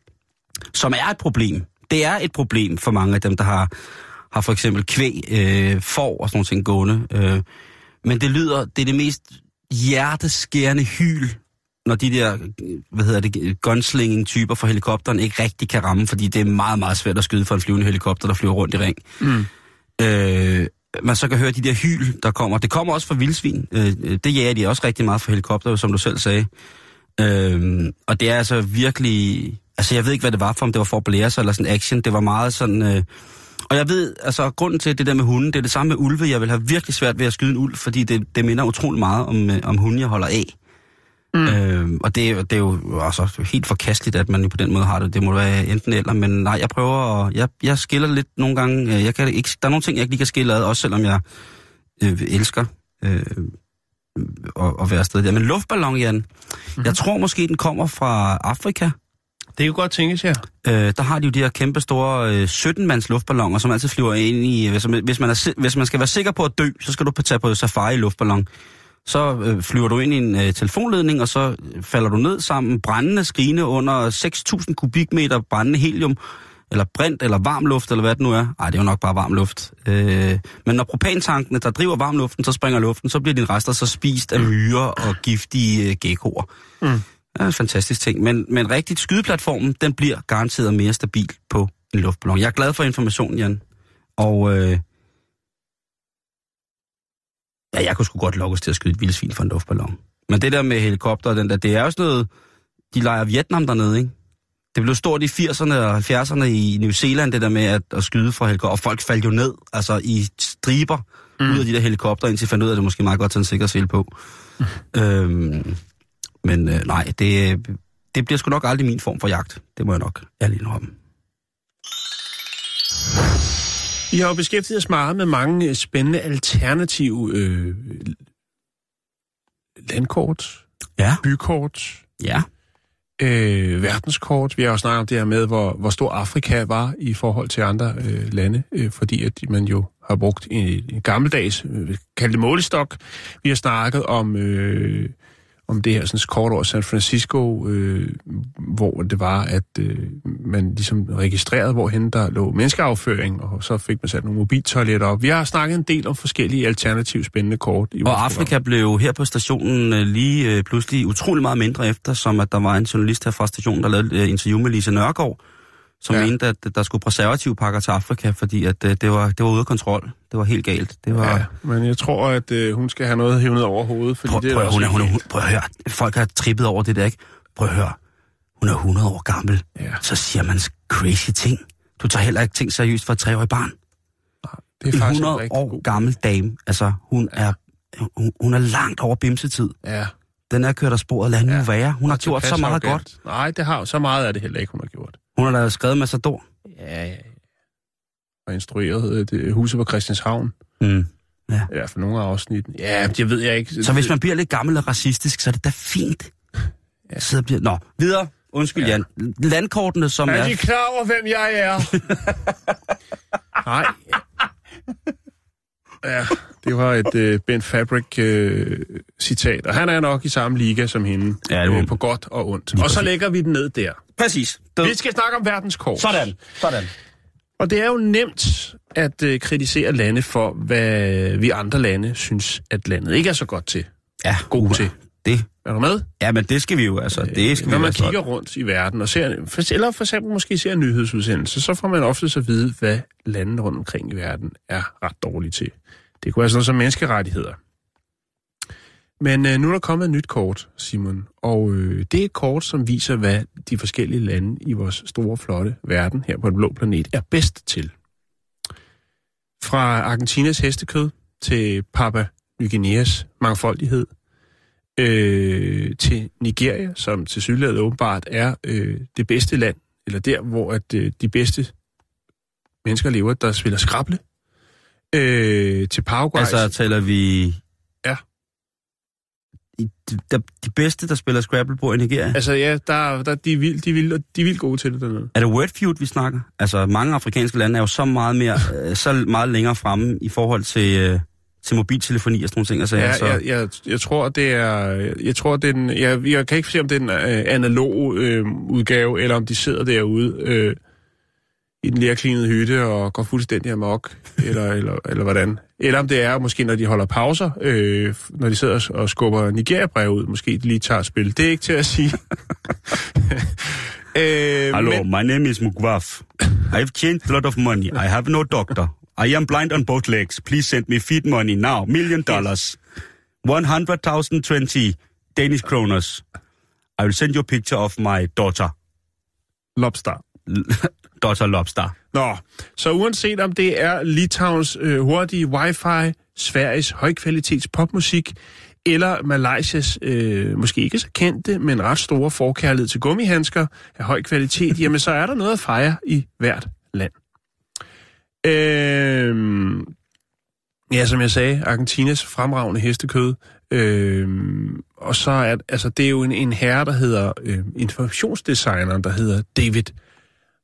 som er et problem. Det er et problem for mange af dem, der har, har for eksempel kvæg, øh, får og sådan nogle ting gående. Øh, men det lyder, det er det mest hjerteskærende hyl, når de der, hvad hedder det, gunslinging-typer fra helikopteren ikke rigtig kan ramme, fordi det er meget, meget svært at skyde for en flyvende helikopter, der flyver rundt i ring. Mm. Øh, man så kan høre de der hyl, der kommer. Det kommer også fra vildsvin. Øh, det jager de også rigtig meget fra helikopter, som du selv sagde. Øh, og det er altså virkelig... Altså, jeg ved ikke, hvad det var for, om det var for at blære sig eller sådan action. Det var meget sådan... Øh, og jeg ved, altså, grunden til det der med hunden, det er det samme med ulve. Jeg vil have virkelig svært ved at skyde en ulv, fordi det, det minder utrolig meget om, øh, om hunden, jeg holder af. Mm. Øh, og det, er- det er jo altså, helt forkasteligt, at man på den måde har det. Det må være enten eller, men nej, jeg prøver at... Jeg, jeg skiller lidt nogle gange... øh, Jeg kan ikke, der er nogle ting, jeg ikke lige kan skille ad, også selvom jeg øh, elsker øh, at, at være afsted der. Men luftballon, Jan, mm-hmm. jeg tror måske, den kommer fra Afrika. Det kan godt tænkes her. Øh, der har de jo de her kæmpe store øh, 17-mands luftballoner, som altid flyver ind i... Hvis, man- hvis, man er, hvis man skal være sikker på at dø, så skal du på- tage på safari luftballon. Så øh, flyver du ind i en øh, telefonledning, og så øh, falder du ned sammen, brændende, skrigende under 6.000 kubikmeter brændende helium, eller brint, eller varm luft, eller hvad det nu er. Ej, det er jo nok bare varm luft. Øh, men når propantankene, der driver varmluften, så springer luften, så bliver dine rester så spist af myrer og giftige øh, geckoer. Mm. Det er en fantastisk ting. Men, men rigtigt, skydeplatformen, den bliver garanteret mere stabil på en luftballon. Jeg er glad for informationen, Jan. Og øh, ja, jeg kunne sgu godt lokkes til at skyde et vildsvin for en luftballon. Men det der med helikopter, og den der, det er jo sådan noget, de leger Vietnam dernede, ikke? Det blev stort i 80'erne og 70'erne i New Zealand, det der med at, at skyde fra helikopter. Og folk faldt jo ned, altså i striber, mm. ud af de der helikopter, indtil fandt ud af, at det måske meget godt at tage en sikkerhedssele på. Mm. Øhm, men øh, nej, det, det bliver sgu nok aldrig min form for jagt. Det må jeg nok ærligt indrømme. Vi har jo beskæftiget os meget med mange øh, spændende alternative øh, landkort, Ja. bykort, Ja. øh, verdenskort. Vi har jo snakket om det her med, hvor, hvor stor Afrika var i forhold til andre øh, lande, øh, fordi at man jo har brugt en, en gammeldags, øh, kaldt det målestok. Vi har snakket om, øh, om det her sådan, kort over San Francisco, øh, hvor det var, at øh, man ligesom registrerede, hvorhen der lå menneskeafføring, og så fik man sat nogle mobiltoiletter op. Vi har snakket en del om forskellige alternative spændende kort. I Og program. Afrika blev her på stationen øh, lige øh, pludselig utrolig meget mindre efter, som at der var en journalist her fra stationen, der lavede øh, interview med Lise Nørgaard, som Ja. ja. mente, at der skulle preservative pakker til Afrika, fordi at øh, det, var, det var ude af kontrol. Det var helt galt. Det var... Ja, men jeg tror, at øh, hun skal have noget hævnet over hovedet, fordi Prøv, det er prøv, hun er, hun er, hun, prøv at høre, folk har trippet over det der, ikke? Prøv at høre, hun er 100 år gammel. Ja. Så siger man crazy ting. Du tager heller ikke ting seriøst for et treårigt barn. Det er En faktisk 100 en år god. gammel dame. Altså, hun er, hun, hun er langt over bimsetid. Ja. Den er kørt af sporet. Lad nu Ja. være. Hun har gjort så meget arrogant. godt. Nej, det har så meget af det heller ikke, hun har gjort. Hun har lavet skrevet Massador. Ja, ja, ja. Og instrueret øh, det, huset på Christianshavn. Mm. I hvert fald nogle af afsnitten. Ja, det ved jeg ikke. Så hvis man bliver lidt gammel og racistisk, så er det da fint. Ja. Så bliver... Nå, videre. Undskyld, Ja. ja. Jan. Landkortene, som Er er... de klar over, hvem jeg er? Nej. Ja, det var et uh, Ben Fabric uh, citat, og han er nok i samme liga som hende, Ja, det må- øh, på godt og ondt. Og så lægger vi den ned der. Præcis. Død. Vi skal snakke om verdenskort. Sådan. Sådan. Og det er jo nemt at øh, kritisere lande for, hvad vi andre lande synes, at landet ikke er så godt til. Ja, God uha. til. Det. Er du med? Ja, men det skal vi jo, altså. Det skal Når vi man stolte kigger rundt i verden og ser, for, eller for eksempel måske ser en nyhedsudsendelse, så får man ofte så at vide, hvad landene rundt omkring i verden er ret dårlige til. Det kunne være sådan noget som menneskerettigheder. Men øh, nu er der kommet et nyt kort, Simon, og øh, det er et kort, som viser, hvad de forskellige lande i vores store, flotte verden her på den blå planet er bedst til. Fra Argentinas hestekød til Papua Ny Guineas mangfoldighed, øh, til Nigeria, som til sydlandet åbenbart er øh, det bedste land, eller der, hvor at øh, de bedste mennesker lever, der spiller skrable. Øh, til Paraguay. Altså taler vi... Ja. De, de, bedste, der spiller Scrabble på i Nigeria? Altså ja, der, der, de, er vildt, de, er vildt, de er vildt gode til det dernede. Er det Wordfeud, vi snakker? Altså, mange afrikanske lande er jo så meget mere, øh, så meget længere fremme i forhold til, øh, til mobiltelefoni og sådan nogle ting. Altså, Ja, altså, jeg, jeg, jeg tror, det er... Jeg tror, det er den, jeg, jeg kan ikke se, om det er en øh, analog øh, udgave, eller om de sidder derude øh, i den lærklinede hytte og går fuldstændig amok, eller, eller, eller hvordan. Eller om det er måske, når de holder pauser, øh, når de sidder og skubber Nigeria-brev ud, måske de lige tager et spil. Det er ikke til at sige. øh, Hello, my name is Mugwaf. I've changed a lot of money. I have no doctor. I am blind on both legs. Please send me feed money now. Million dollars. 100,020 Danish kroners. I will send you a picture of my daughter. Lobster daughter Lobster. Nå, så uanset om det er Litauens øh, hurtige wifi, Sveriges højkvalitets popmusik, eller Malaysias øh, måske ikke så kendte, men ret store forkærlighed til gummihandsker af høj kvalitet, jamen så er der noget at fejre i hvert land. Øh, ja, som jeg sagde, Argentinas fremragende hestekød. Øh, og så er altså, det er jo en, en herre, der hedder øh, informationsdesigneren, der hedder David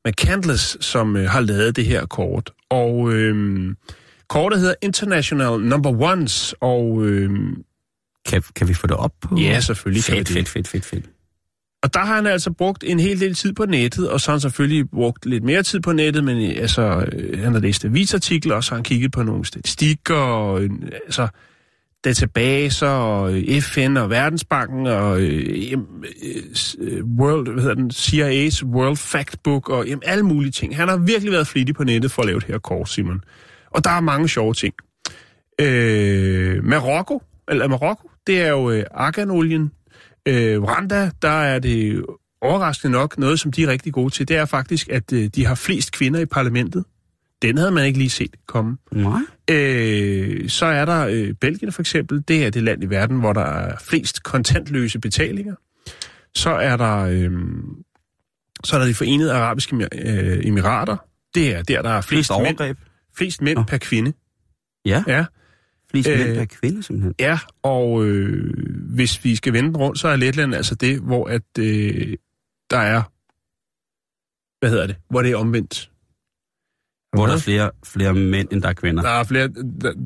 McCandless, som øh, har lavet det her kort. Og øh, kortet hedder International Number Ones, og øh, Kan, kan vi få det op på? ja, selvfølgelig kan vi Fedt, det. fedt, fedt, fedt, fedt. Og der har han altså brugt en hel del tid på nettet, og så har han selvfølgelig brugt lidt mere tid på nettet, men øh, altså, øh, han har læst avisartikler, og så har han kigget på nogle statistikker, og øh, altså, databaser, og øh, FN og Verdensbanken, og øh, øh, World, hvad hedder den, CIA's World Factbook, og jamen, alle mulige ting. Han har virkelig været flittig på nettet for at lave det her kort, Simon. Og der er mange sjove ting. Øh, Marokko, eller Marokko, det er jo øh, arganolien, Øh, Rwanda, der er det overraskende nok noget, som de er rigtig gode til. Det er faktisk, at øh, de har flest kvinder i parlamentet. Den havde man ikke lige set komme. Nej. Øh, så er der øh, Belgien for eksempel. Det er det land i verden, hvor der er flest kontantløse betalinger. Så er der, øh, så er der de forenede arabiske øh, emirater. Det er der, der er flest, Flest mænd, overgreb. flest mænd Nå. per kvinde. Ja, Ja. flest Øh, mænd per kvinde simpelthen. Ja, og øh, hvis vi skal vende rundt, så er Letland altså det, hvor at, øh, der er, hvad hedder det, hvor det er omvendt. Hvor der er flere, flere mænd, end der er kvinder. Der er flere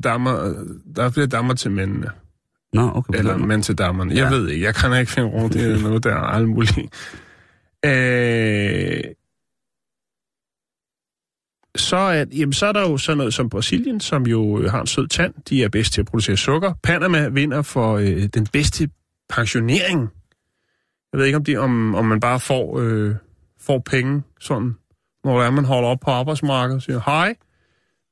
damer, der er flere damer til mændene, Nå, okay. eller mænd til damerne. Jeg Ja. ved ikke, jeg kan ikke finde rundt, er noget, der er alt muligt. Øh, så er, jamen, så er der jo sådan noget som Brasilien, som jo har en sød tand. De er bedst til at producere sukker. Panama vinder for øh, den bedste pensionering. Jeg ved ikke, om, de, om, om man bare får, øh, får penge, sådan, er, man holder op på arbejdsmarkedet og siger, hej,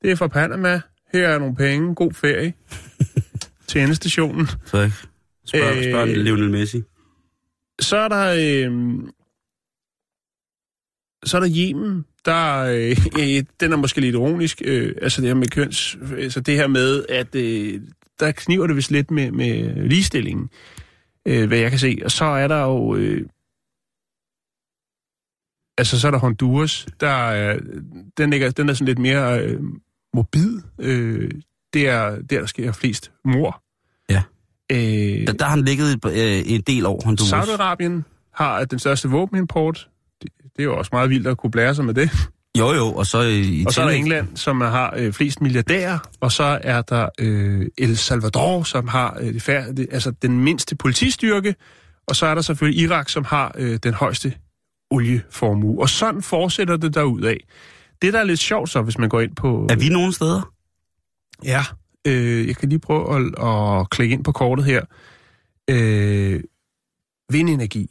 det er fra Panama, her er nogle penge, god ferie til endestationen. ikke? Spørg, Øh, spørg Lionel Messi. Så er der... Øh, så er der Yemen, der øh, øh, den er måske lidt ironisk, øh, altså det her med køns, altså det her med, at øh, der kniver det vist lidt med, med ligestillingen, øh, hvad jeg kan se. Og så er der jo, øh, altså så er der Honduras, der er, den, ligger, den er sådan lidt mere øh, morbid. Øh, det er der, der sker flest mor. Ja. Øh, Der, der har han ligget et, øh, en del år, Honduras. Saudi-Arabien har den største våbenimport. Det, det er jo også meget vildt at kunne blære sig med det. Jo, jo, og så i, Og så er der England, som har øh, flest milliardærer. Og så er der øh, El Salvador, som har øh, det fær- det, altså den mindste politistyrke. Og så er der selvfølgelig Irak, som har øh, den højeste olieformue. Og sådan fortsætter det derudad. Det, der er lidt sjovt så, hvis man går ind på... Er vi nogen steder? Ja, øh, jeg kan lige prøve at, at klikke ind på kortet her. Øh, vindenergi.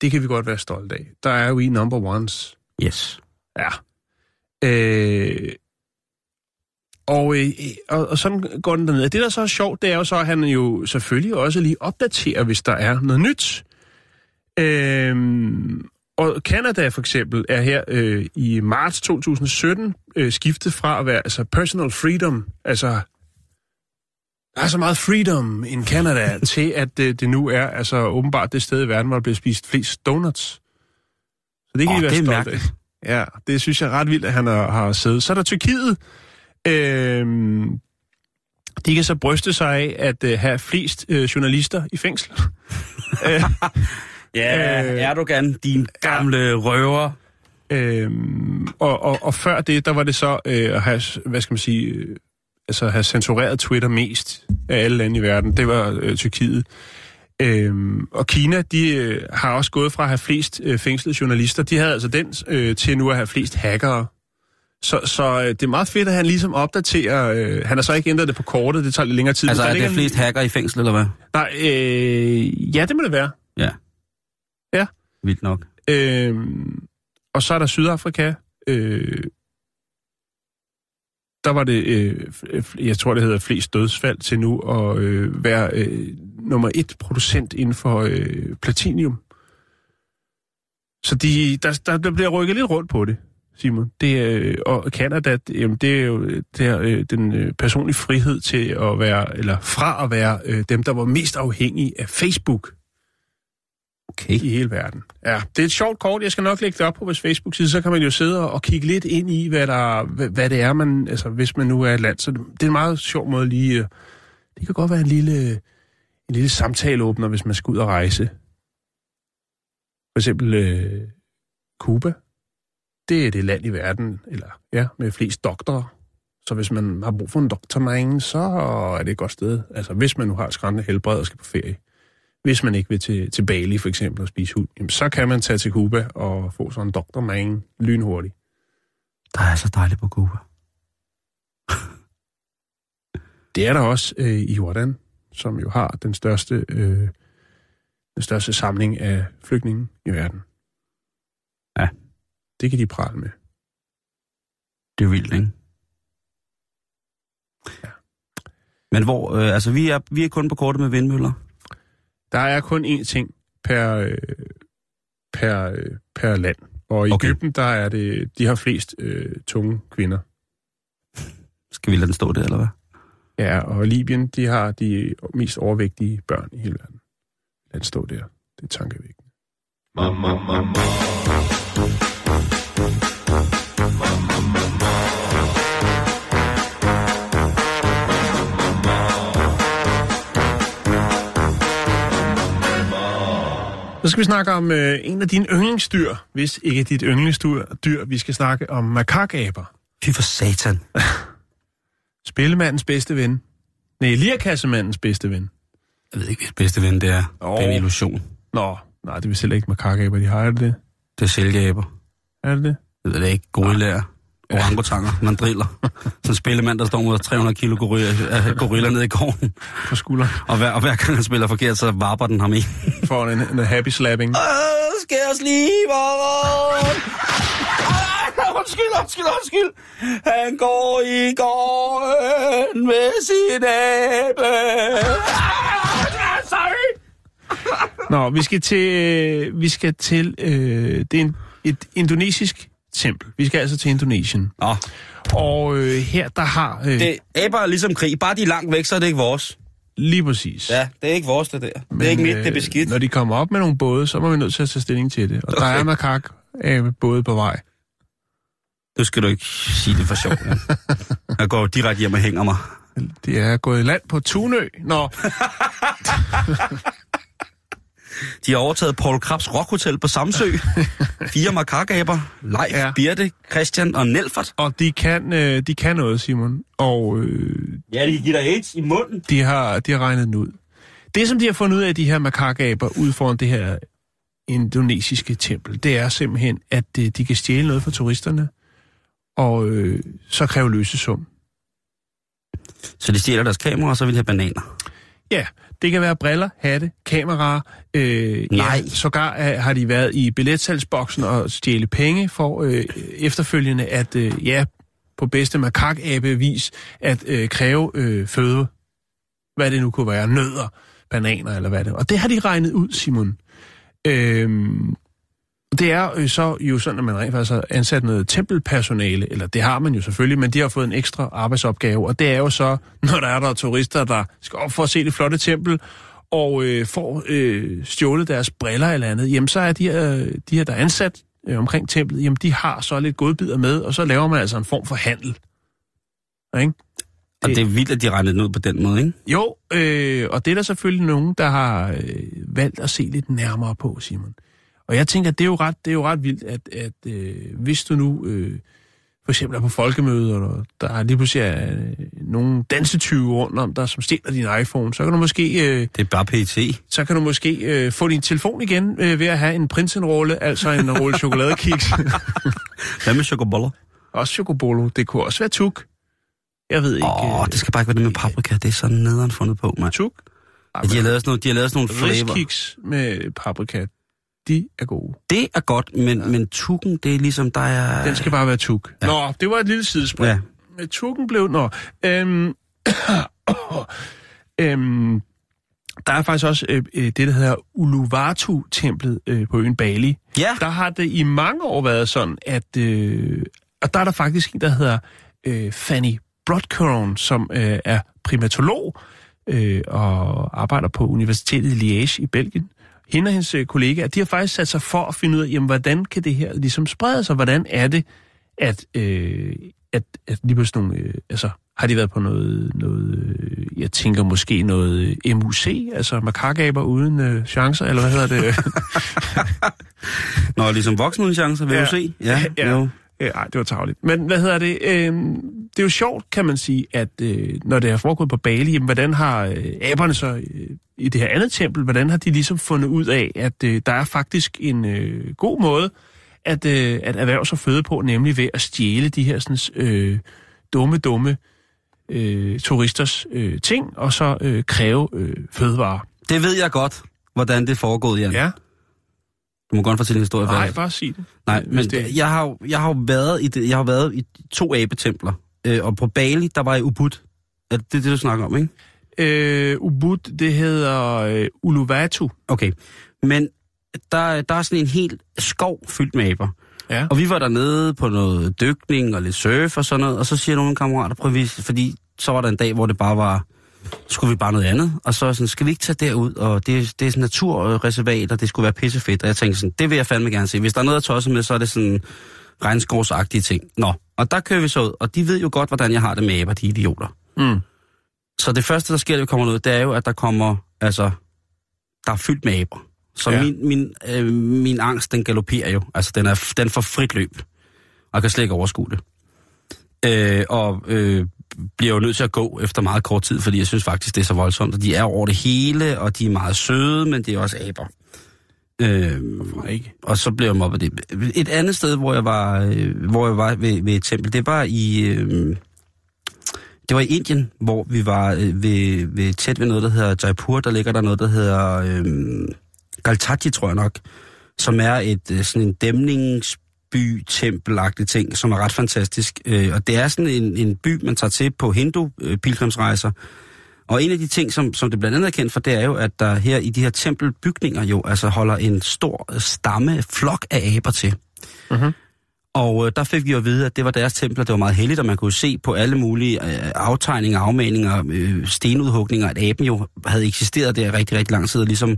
Det kan vi godt være stolte af. Der er jo i number ones. Yes. Ja. Øh, og, øh, og, og sådan går den derned. Det, der så er sjovt, det er jo så, at han jo selvfølgelig også lige opdaterer, hvis der er noget nyt. Øh, og Canada for eksempel er her øh, i marts 2017 øh, skiftet fra at være altså personal freedom, altså Der er så meget freedom in Canada til, at det, det nu er altså åbenbart det sted i verden, hvor der bliver spist flest donuts. Så det kan oh, I være det er stolt af. Ja, det synes jeg er ret vildt, at han har, har siddet. Så er der Tyrkiet. Øhm, de kan så bryste sig af at øh, have flest øh, journalister i fængsel. Ja, Øh, Erdogan, din gamle røver. Øhm, og, og, og før det, der var det så øh, at have, hvad skal man sige, øh, altså have censureret Twitter mest af alle lande i verden. Det var øh, Tyrkiet. Øhm, og Kina, de øh, har også gået fra at have flest øh, fængslede journalister. De havde altså den øh, til nu at have flest hackere. Så, så øh, det er meget fedt, at han ligesom opdaterer... Øh, han har så ikke ændret det på kortet, det tager lidt længere tid. Altså, Der er det en- flest hacker i fængsel, eller hvad? Nej, øh, ja, det må det være. Ja. Vildt nok. Øhm, og så er der Sydafrika. Øh, der var det, øh, jeg tror det hedder flest dødsfald til nu, at øh, være øh, nummer et producent inden for øh, platinium. Så de, der, der, der bliver rykket lidt rundt på det, Simon. Det, øh, og Canada, det, jamen, det er jo øh, det er, øh, den øh, personlige frihed til at være, eller fra at være øh, dem, der var mest afhængige af Facebook Okay. i hele verden. Ja, det er et sjovt kort. Jeg skal nok lægge det op på vores Facebook-side, så kan man jo sidde og kigge lidt ind i, hvad, der, hvad, hvad det er, man, altså, hvis man nu er et land. Så det, det er en meget sjov måde lige... Øh, det kan godt være en lille, en lille samtaleåbner, hvis man skal ud og rejse. For eksempel øh, Cuba. Det er det land i verden, eller ja, med flest doktorer. Så hvis man har brug for en doktormand, så er det et godt sted. Altså, hvis man nu har et skræmmende helbred og skal på ferie hvis man ikke vil til, til Bali for eksempel og spise hund, jamen, så kan man tage til Cuba og få sådan en doktormang lynhurtigt. Der er så dejligt på Cuba. Det er der også øh, i Jordan, som jo har den største, øh, den største samling af flygtninge i verden. Ja. Det kan de prale med. Det er vildt, ikke? Ja. Men hvor, øh, altså vi er, vi er kun på kortet med vindmøller. Der er kun én ting per, øh, per, øh, per land. Og i Okay. Ægypten, der er det, de har flest øh, tunge kvinder. Skal vi lade den stå der, eller hvad? Ja, og Libyen, de har de mest overvægtige børn i hele verden. Lad det stå der. Det er tankevækkende. Så skal vi snakke om øh, en af dine yndlingsdyr, hvis ikke dit yndlingsdyr. Dyr. Vi skal snakke om makakaber. Fy for satan. Spillemandens bedste ven. Nej, lirkassemandens bedste ven. Jeg ved ikke, hvis bedste ven det er. Åh. Det er en illusion. Nå, nej, det er heller ikke makakaber, de har, er det det? Det er sælgeaber. Er det det? Jeg ved det ikke. Gorillaer. Orangutanger. Man driller. Så en spillemand, der står mod 300 kilo gorilla, øh, gorilla nede i gården. På skulderen. Og hver, og hver gang han spiller forkert, så varper den ham i. For en, en happy slapping. Øh, skal jeg slive Undskyld, undskyld, undskyld. Han går i gården med sin abe. Ah, Sorry. Nå, vi skal til, vi skal til øh, det er en, et indonesisk tempel. Vi skal altså til Indonesien. Nå, Og øh, her, der har... Øh, det aber er ligesom krig. Bare de er langt væk, så er det ikke vores. Lige præcis. Ja, det er ikke vores, det der. Det er ikke mit, det er beskidt. Når de kommer op med nogle både, så må vi nødt til at tage stilling til det. Og der Okay. er makak øh, både på vej. Nu skal du ikke sige det for sjov. Jeg går direkte hjem og hænger mig. Det er gået i land på Tunø. Nå, De har overtaget Paul Krabs Rockhotel på Samsø. Fire makakaber. Leif, Ja. Birte, Christian og Nelfert. og de kan, øh, de kan noget, Simon. Og øh, Ja, de kan give dig AIDS i munden. de, har, de har regnet den ud. Det, som de har fundet ud af, de her makakaber, ude foran det her indonesiske tempel, det er simpelthen, at øh, de kan stjæle noget fra turisterne, og øh, så kræve løsesum. Så de stjæler deres kamera, og så vil de have bananer. Ja, det kan være briller, hatte, kameraer. Øh, Nej. Ja, sågar øh, har de været i billetsalgsboksen og stjæle penge for øh, efterfølgende at, øh, ja, på bedste makakabe-vis, at øh, kræve øh, føde. Hvad det nu kunne være. Nødder, bananer eller hvad det Og det har de regnet ud, Simon. Øhm, Det er øh, så jo sådan, at man rent faktisk har ansat noget tempelpersonale, eller det har man jo selvfølgelig, men de har fået en ekstra arbejdsopgave, og det er jo så, når der er der turister, der skal op for at se det flotte tempel, og øh, får øh, stjålet deres briller eller andet, jamen så er de her, de her der er ansat øh, omkring templet, jamen de har så lidt godbidder med, og så laver man altså en form for handel. Ikke? Og det er vildt, at de regnede ud på den måde, ikke? Jo, øh, og det er der selvfølgelig nogen, der har øh, valgt at se lidt nærmere på, Simon. Og jeg tænker, det er jo ret, det er jo ret vildt, at, at øh, hvis du nu øh, for eksempel er på folkemøder, og der er lige pludselig er, øh, nogle dansetyve rundt om dig, som stjæler din iPhone, så kan du måske... Øh, Det er bare PT. så kan du måske øh, få din telefon igen øh, ved at have en prinsenrolle, altså en rulle chokoladekiks. Hvad med chokoboller? også chocobolo. Det kunne også være tuk. Jeg ved ikke... Åh, oh, det skal bare ikke være det med paprika. Det er sådan nederen fundet på, mand. Tuk? Ja, de har lavet sådan nogle, de har lavet sådan nogle flavor. Med paprika, de er gode. Det er godt, men, ja. men tukken, det er ligesom, der er... Den skal bare være tuk. Ja. Nå, det var et lille sidespring. Ja. Med tukken blev... Nå, øhm, øhm, der er faktisk også øh, øh, det, der hedder Uluwatu-templet øh, på øen Bali. Ja. Der har det i mange år været sådan, at... Øh, og der er der faktisk en, der hedder øh, Fanny Brodkorn, som øh, er primatolog øh, og arbejder på Universitetet i Liège i Belgien. Hende og hendes øh, kollegaer, de har faktisk sat sig for at finde ud af, jamen, hvordan kan det her ligesom sprede sig? Hvordan er det, at, øh, at, at lige pludselig nogle... Øh, altså, har de været på noget, noget øh, jeg tænker måske noget øh, MUC, altså makakaber uden øh, chancer, eller hvad hedder det? Nå, ligesom voksen uden chancer, vil Ja. du se? Ja, Ja. Jo. Ja, ej, det var tageligt. Men hvad hedder det? Øh, det er jo sjovt, kan man sige, at øh, når det er foregået på Bali, jamen, hvordan har øh, aberne så øh, i det her andet tempel, hvordan har de ligesom fundet ud af, at øh, der er faktisk en øh, god måde at, øh, at erhverve sig føde på, nemlig ved at stjæle de her sådan, øh, dumme, dumme øh, turisters øh, ting, og så øh, kræve øh, fødevarer. Det ved jeg godt, hvordan det er foregået, Jan. Ja, Du må godt fortælle en historie nej, bare sig det. Nej, men det- jeg har, jo- jeg har været i, det, jeg har været i to abetempler. Øh, og på Bali, der var i Ubud. Er det det, du snakker om, ikke? Øh, Ubud, det hedder øh, Uluwatu. Okay. Men der, der er sådan en helt skov fyldt med aber. Ja. Og vi var dernede på noget dykning og lidt surf og sådan noget, og så siger nogle kammerater, prøv at fordi så var der en dag, hvor det bare var, skulle vi bare noget andet, og så sådan, skal vi ikke tage derud, og det, det er sådan naturreservat, og det skulle være pissefedt, og jeg tænkte sådan, det vil jeg fandme gerne se. Hvis der er noget at tosse med, så er det sådan regnskovsagtige ting. Nå, og der kører vi så ud, og de ved jo godt, hvordan jeg har det med aber, de idioter. Mm. Så det første, der sker, da vi kommer ud, det er jo, at der kommer, altså, der er fyldt med aber. Så ja. min, min, øh, min angst, den galopperer jo. Altså, den, er, den får frit løb. Og jeg kan slet ikke overskue det. Øh, og øh, bliver jo nødt til at gå efter meget kort tid, fordi jeg synes faktisk, det er så voldsomt. Og de er over det hele, og de er meget søde, men det er også aber. Øh, Hvorfor ikke? og så blev jeg mobbet det. Et andet sted, hvor jeg var, øh, hvor jeg var ved, ved et tempel, det var i... Øh, det var i Indien, hvor vi var øh, ved, ved, tæt ved noget, der hedder Jaipur. Der ligger der noget, der hedder øh, Galtaji, tror jeg nok, som er et øh, sådan en dæmningsby tempelagtig ting, som er ret fantastisk. Øh, og det er sådan en, en by, man tager til på hindu-pilgrimsrejser. Og en af de ting, som, som det blandt andet er kendt for, det er jo, at der her i de her tempelbygninger jo altså holder en stor stamme, flok af aber til. Mhm. Og øh, der fik vi jo at vide, at det var deres templer, det var meget heldigt, og man kunne se på alle mulige øh, aftegninger, afmalinger, øh, stenudhugninger, at aben jo havde eksisteret der rigtig, rigtig lang tid, og ligesom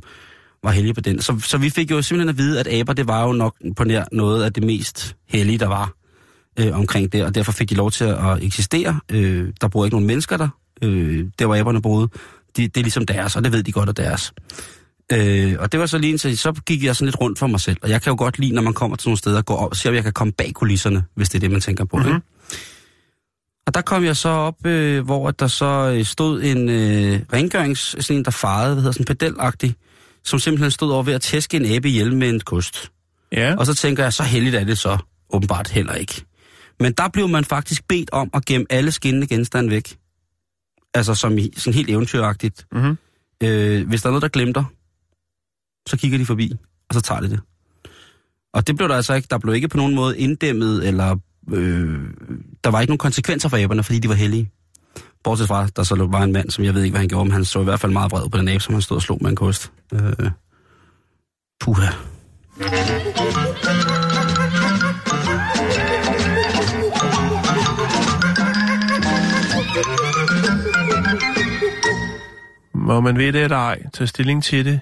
var heldig på den. Så, så vi fik jo simpelthen at vide, at aber, det var jo nok på nær noget af det mest hellige, der var øh, omkring det, og derfor fik de lov til at eksistere. Øh, der boede ikke nogen mennesker der, øh, der hvor aberne boede. De, det er ligesom deres, og det ved de godt er deres. Øh, og det var så lige indtil, så gik jeg sådan lidt rundt for mig selv. Og jeg kan jo godt lide, når man kommer til nogle steder, gå op og se, om jeg kan komme bag kulisserne, hvis det er det, man tænker på. Mm-hmm. Ikke? Og der kom jeg så op, øh, hvor der så øh, stod en øh, rengørings, sådan en, der farede, hvad hedder sådan pedelagtig, som simpelthen stod over ved at tæske en abe ihjel med en kost. Ja. Og så tænker jeg, så heldigt er det så åbenbart heller ikke. Men der blev man faktisk bedt om at gemme alle skinnende genstande væk. Altså som i, sådan helt eventyragtigt. Mhm. Øh, hvis der er noget, der glemter, så kigger de forbi, og så tager de det. Og det blev der altså ikke, der blev ikke på nogen måde inddæmmet, eller øh, der var ikke nogen konsekvenser for aberne, fordi de var heldige. Bortset fra, der så var en mand, som jeg ved ikke, hvad han gjorde, men han så i hvert fald meget vred på den abe, som han stod og slog med en kost. Øh, puha. Må man ved det eller ej, tage stilling til det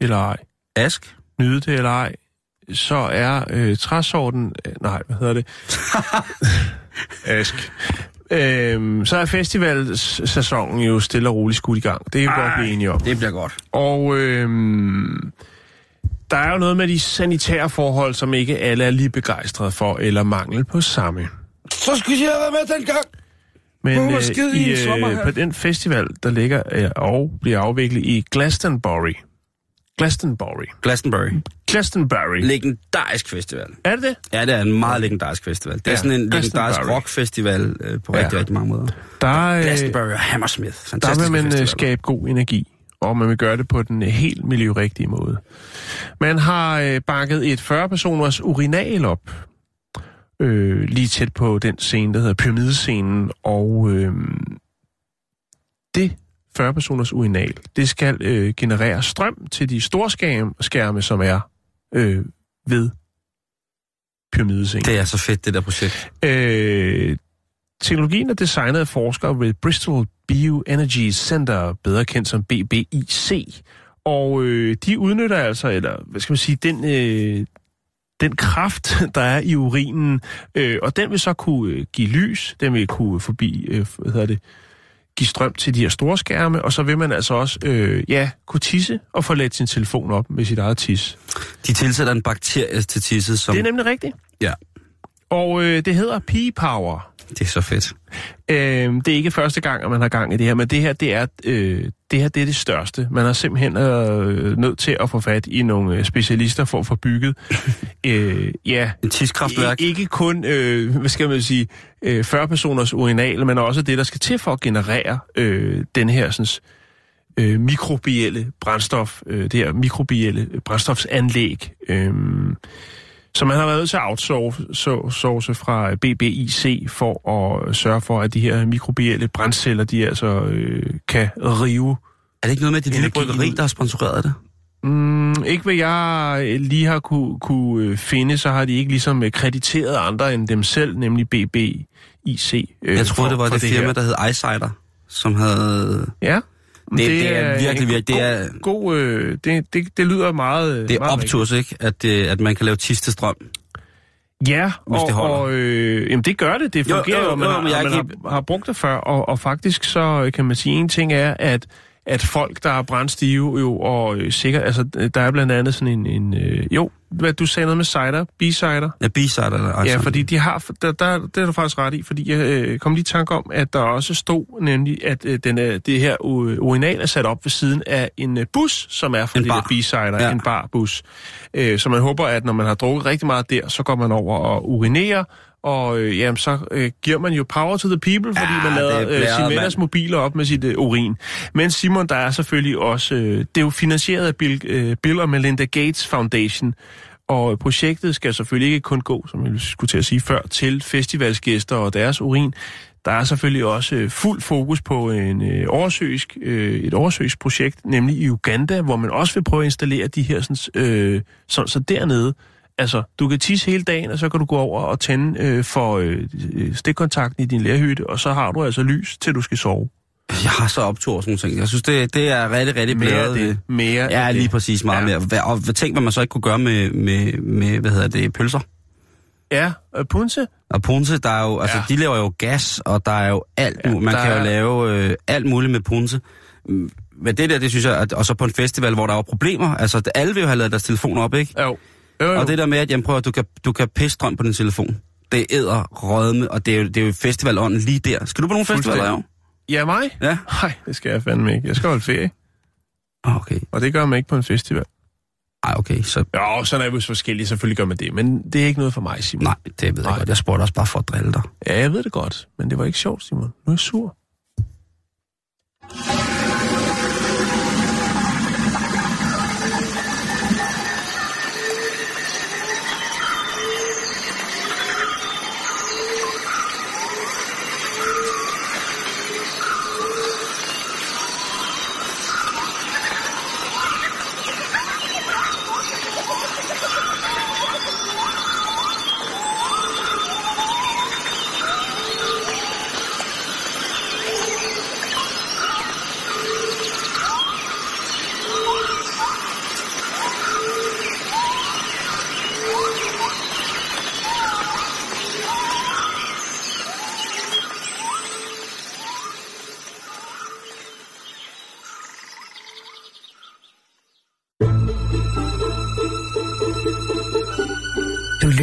eller ej, Ask? nyde det eller ej, så er øh, træsorten... Øh, nej, hvad hedder det? Ask. Øhm, så er festivalsæsonen jo stille og roligt skudt i gang. Det er vi godt blive enige om. Det bliver godt. Og øhm, der er jo noget med de sanitære forhold, som ikke alle er lige begejstrede for, eller mangel på samme. Så skulle jeg have været med dengang. Men øh, i øh, på den festival, der ligger øh, og bliver afviklet i Glastonbury. Glastonbury. Glastonbury. Glastonbury. Legendarisk festival. er det det? Ja, det er en meget legendarisk festival. Det er Ja, sådan en legendarisk rockfestival øh, på Ja. rigtig, rigtig mange måder. Der, øh, Glastonbury og Hammersmith. der Fantastisk vil man øh, festival. skabe god energi, og man vil gøre det på den øh, helt miljørigtige måde. Man har øh, bakket et 40-personers urinal op, øh, lige tæt på den scene, der hedder pyramidescenen, og øh, det 40-personers urinal, det skal øh, generere strøm til de store skærme, skærme som er øh, ved pyramidescenen. Det er så fedt, det der projekt. Øh, teknologien er designet af forskere ved Bristol Bioenergy Center, bedre kendt som BBIC. Og øh, de udnytter altså, eller hvad skal man sige, den, øh, den kraft, der er i urinen, øh, og den vil så kunne øh, give lys, den vil kunne forbi, øh, hvad hedder det, give strøm til de her store skærme, og så vil man altså også, øh, ja, kunne tisse og få ladt sin telefon op med sit eget tis. De tilsætter en bakterie til tisset, som... Det er nemlig rigtigt. Ja, Og øh, det hedder P-Power. Det er så fedt. Øh, det er ikke første gang, at man har gang i det her, men det her, det er, øh, det her, det er det største. Man er simpelthen øh, nødt til at få fat i nogle øh, specialister for at få bygget, øh, ja, En tidskraftværk. Ikke kun, øh, hvad skal man sige, øh, 40 personers urinal, men også det, der skal til for at generere øh, den her sådan, øh, mikrobielle brændstof, øh, det her mikrobielle brændstofsanlæg. Øh, så man har været nødt til at outsource fra BBIC for at sørge for, at de her mikrobielle brændceller, de altså øh, kan rive. Er det ikke noget med, at det lille bryggeri, der har sponsoreret det? Mm, ikke hvad jeg øh, lige har kunne, kunne øh, finde, så har de ikke ligesom øh, krediteret andre end dem selv, nemlig BBIC. Øh, Jeg troede, for- det var for det firma, her. der hed Eyesider, som havde... Ja. Det- det er virkelig, virkelig- det er- God, øh, det, det, det lyder meget... øh, Det er meget opturs, ikke? At, øh, at man kan lave tis til strøm. Ja, Hvis og, det holder. og øh, jamen det gør det. Det Jo, fungerer jo, jo, jo, man, jo, har, man ikke har, har brugt det før, og, og faktisk så øh, kan man sige, en ting er, at at folk, der er brændstive jo, og øh, sikkert, altså der er blandt andet sådan en, en øh, jo, hvad du sagde noget med cider, b-cider, Ja, B-Sider eller Ja, fordi de har, der, der, det er du faktisk ret i, fordi jeg øh, kom lige i tanke om, at der også stod nemlig, at øh, den er, det her u- urinal er sat op ved siden af en øh, bus, som er fra En det bar. der B-sider, Ja. ja. en barbus. Øh, så man håber, at når man har drukket rigtig meget der, så går man over og urinerer, og øh, jamen, så øh, giver man jo power to the people, fordi Ja, man er lader øh, venners mobiler op med sit øh, urin. Men Simon, der er selvfølgelig også, øh, det er jo finansieret af Bill, øh, Bill og Melinda Gates Foundation, og projektet skal selvfølgelig ikke kun gå, som jeg skulle til at sige før, til festivalsgæster og deres urin. Der er selvfølgelig også øh, fuld fokus på en øh, oversøisk, øh, et oversøisk projekt, nemlig i Uganda, hvor man også vil prøve at installere de her, sådan, øh, sådan, så dernede, altså du kan tisse hele dagen, og så kan du gå over og tænde øh, for øh, øh, stikkontakten i din lærhytte, og så har du altså lys, til du skal sove. Jeg har så optur og sådan ting. Jeg synes, det, det er rigtig, rigtig Mere blæret. det. Mere Ja, lige det. præcis meget Ja. mere. Hvad- Og hvad- tænk, hvad man så ikke kunne gøre med, med, med hvad hedder det, pølser. Ja, øh, punse. Og punse, der er jo, altså, Ja. de laver jo gas, og der er jo alt Ja, Man kan jo er- lave øh, alt muligt med punse. Men det der, det synes jeg, at, og så på en festival, hvor der er problemer, altså alle vil jo have lavet deres telefon op, ikke? Jo. Jo, jo. Og det der med, at jamen, prøv, at du kan, du kan pisse strøm på din telefon. Det æder rødme, og det er jo, det er jo festivalånden lige der. Skal du på nogle festivaler, jo? Ja, mig? Ja. Nej, det skal jeg fandme ikke. Jeg skal holde ferie, Ah, Okay. og det gør man ikke på en festival. Ej, okay, så... Jo, så er vi forskellige, selvfølgelig gør man det, men det er ikke noget for mig, Simon. Nej, det ved jeg Nej. godt. Jeg spurgte også bare for at drille dig. Ja, jeg ved det godt, men det var ikke sjovt, Simon. Nu er jeg sur.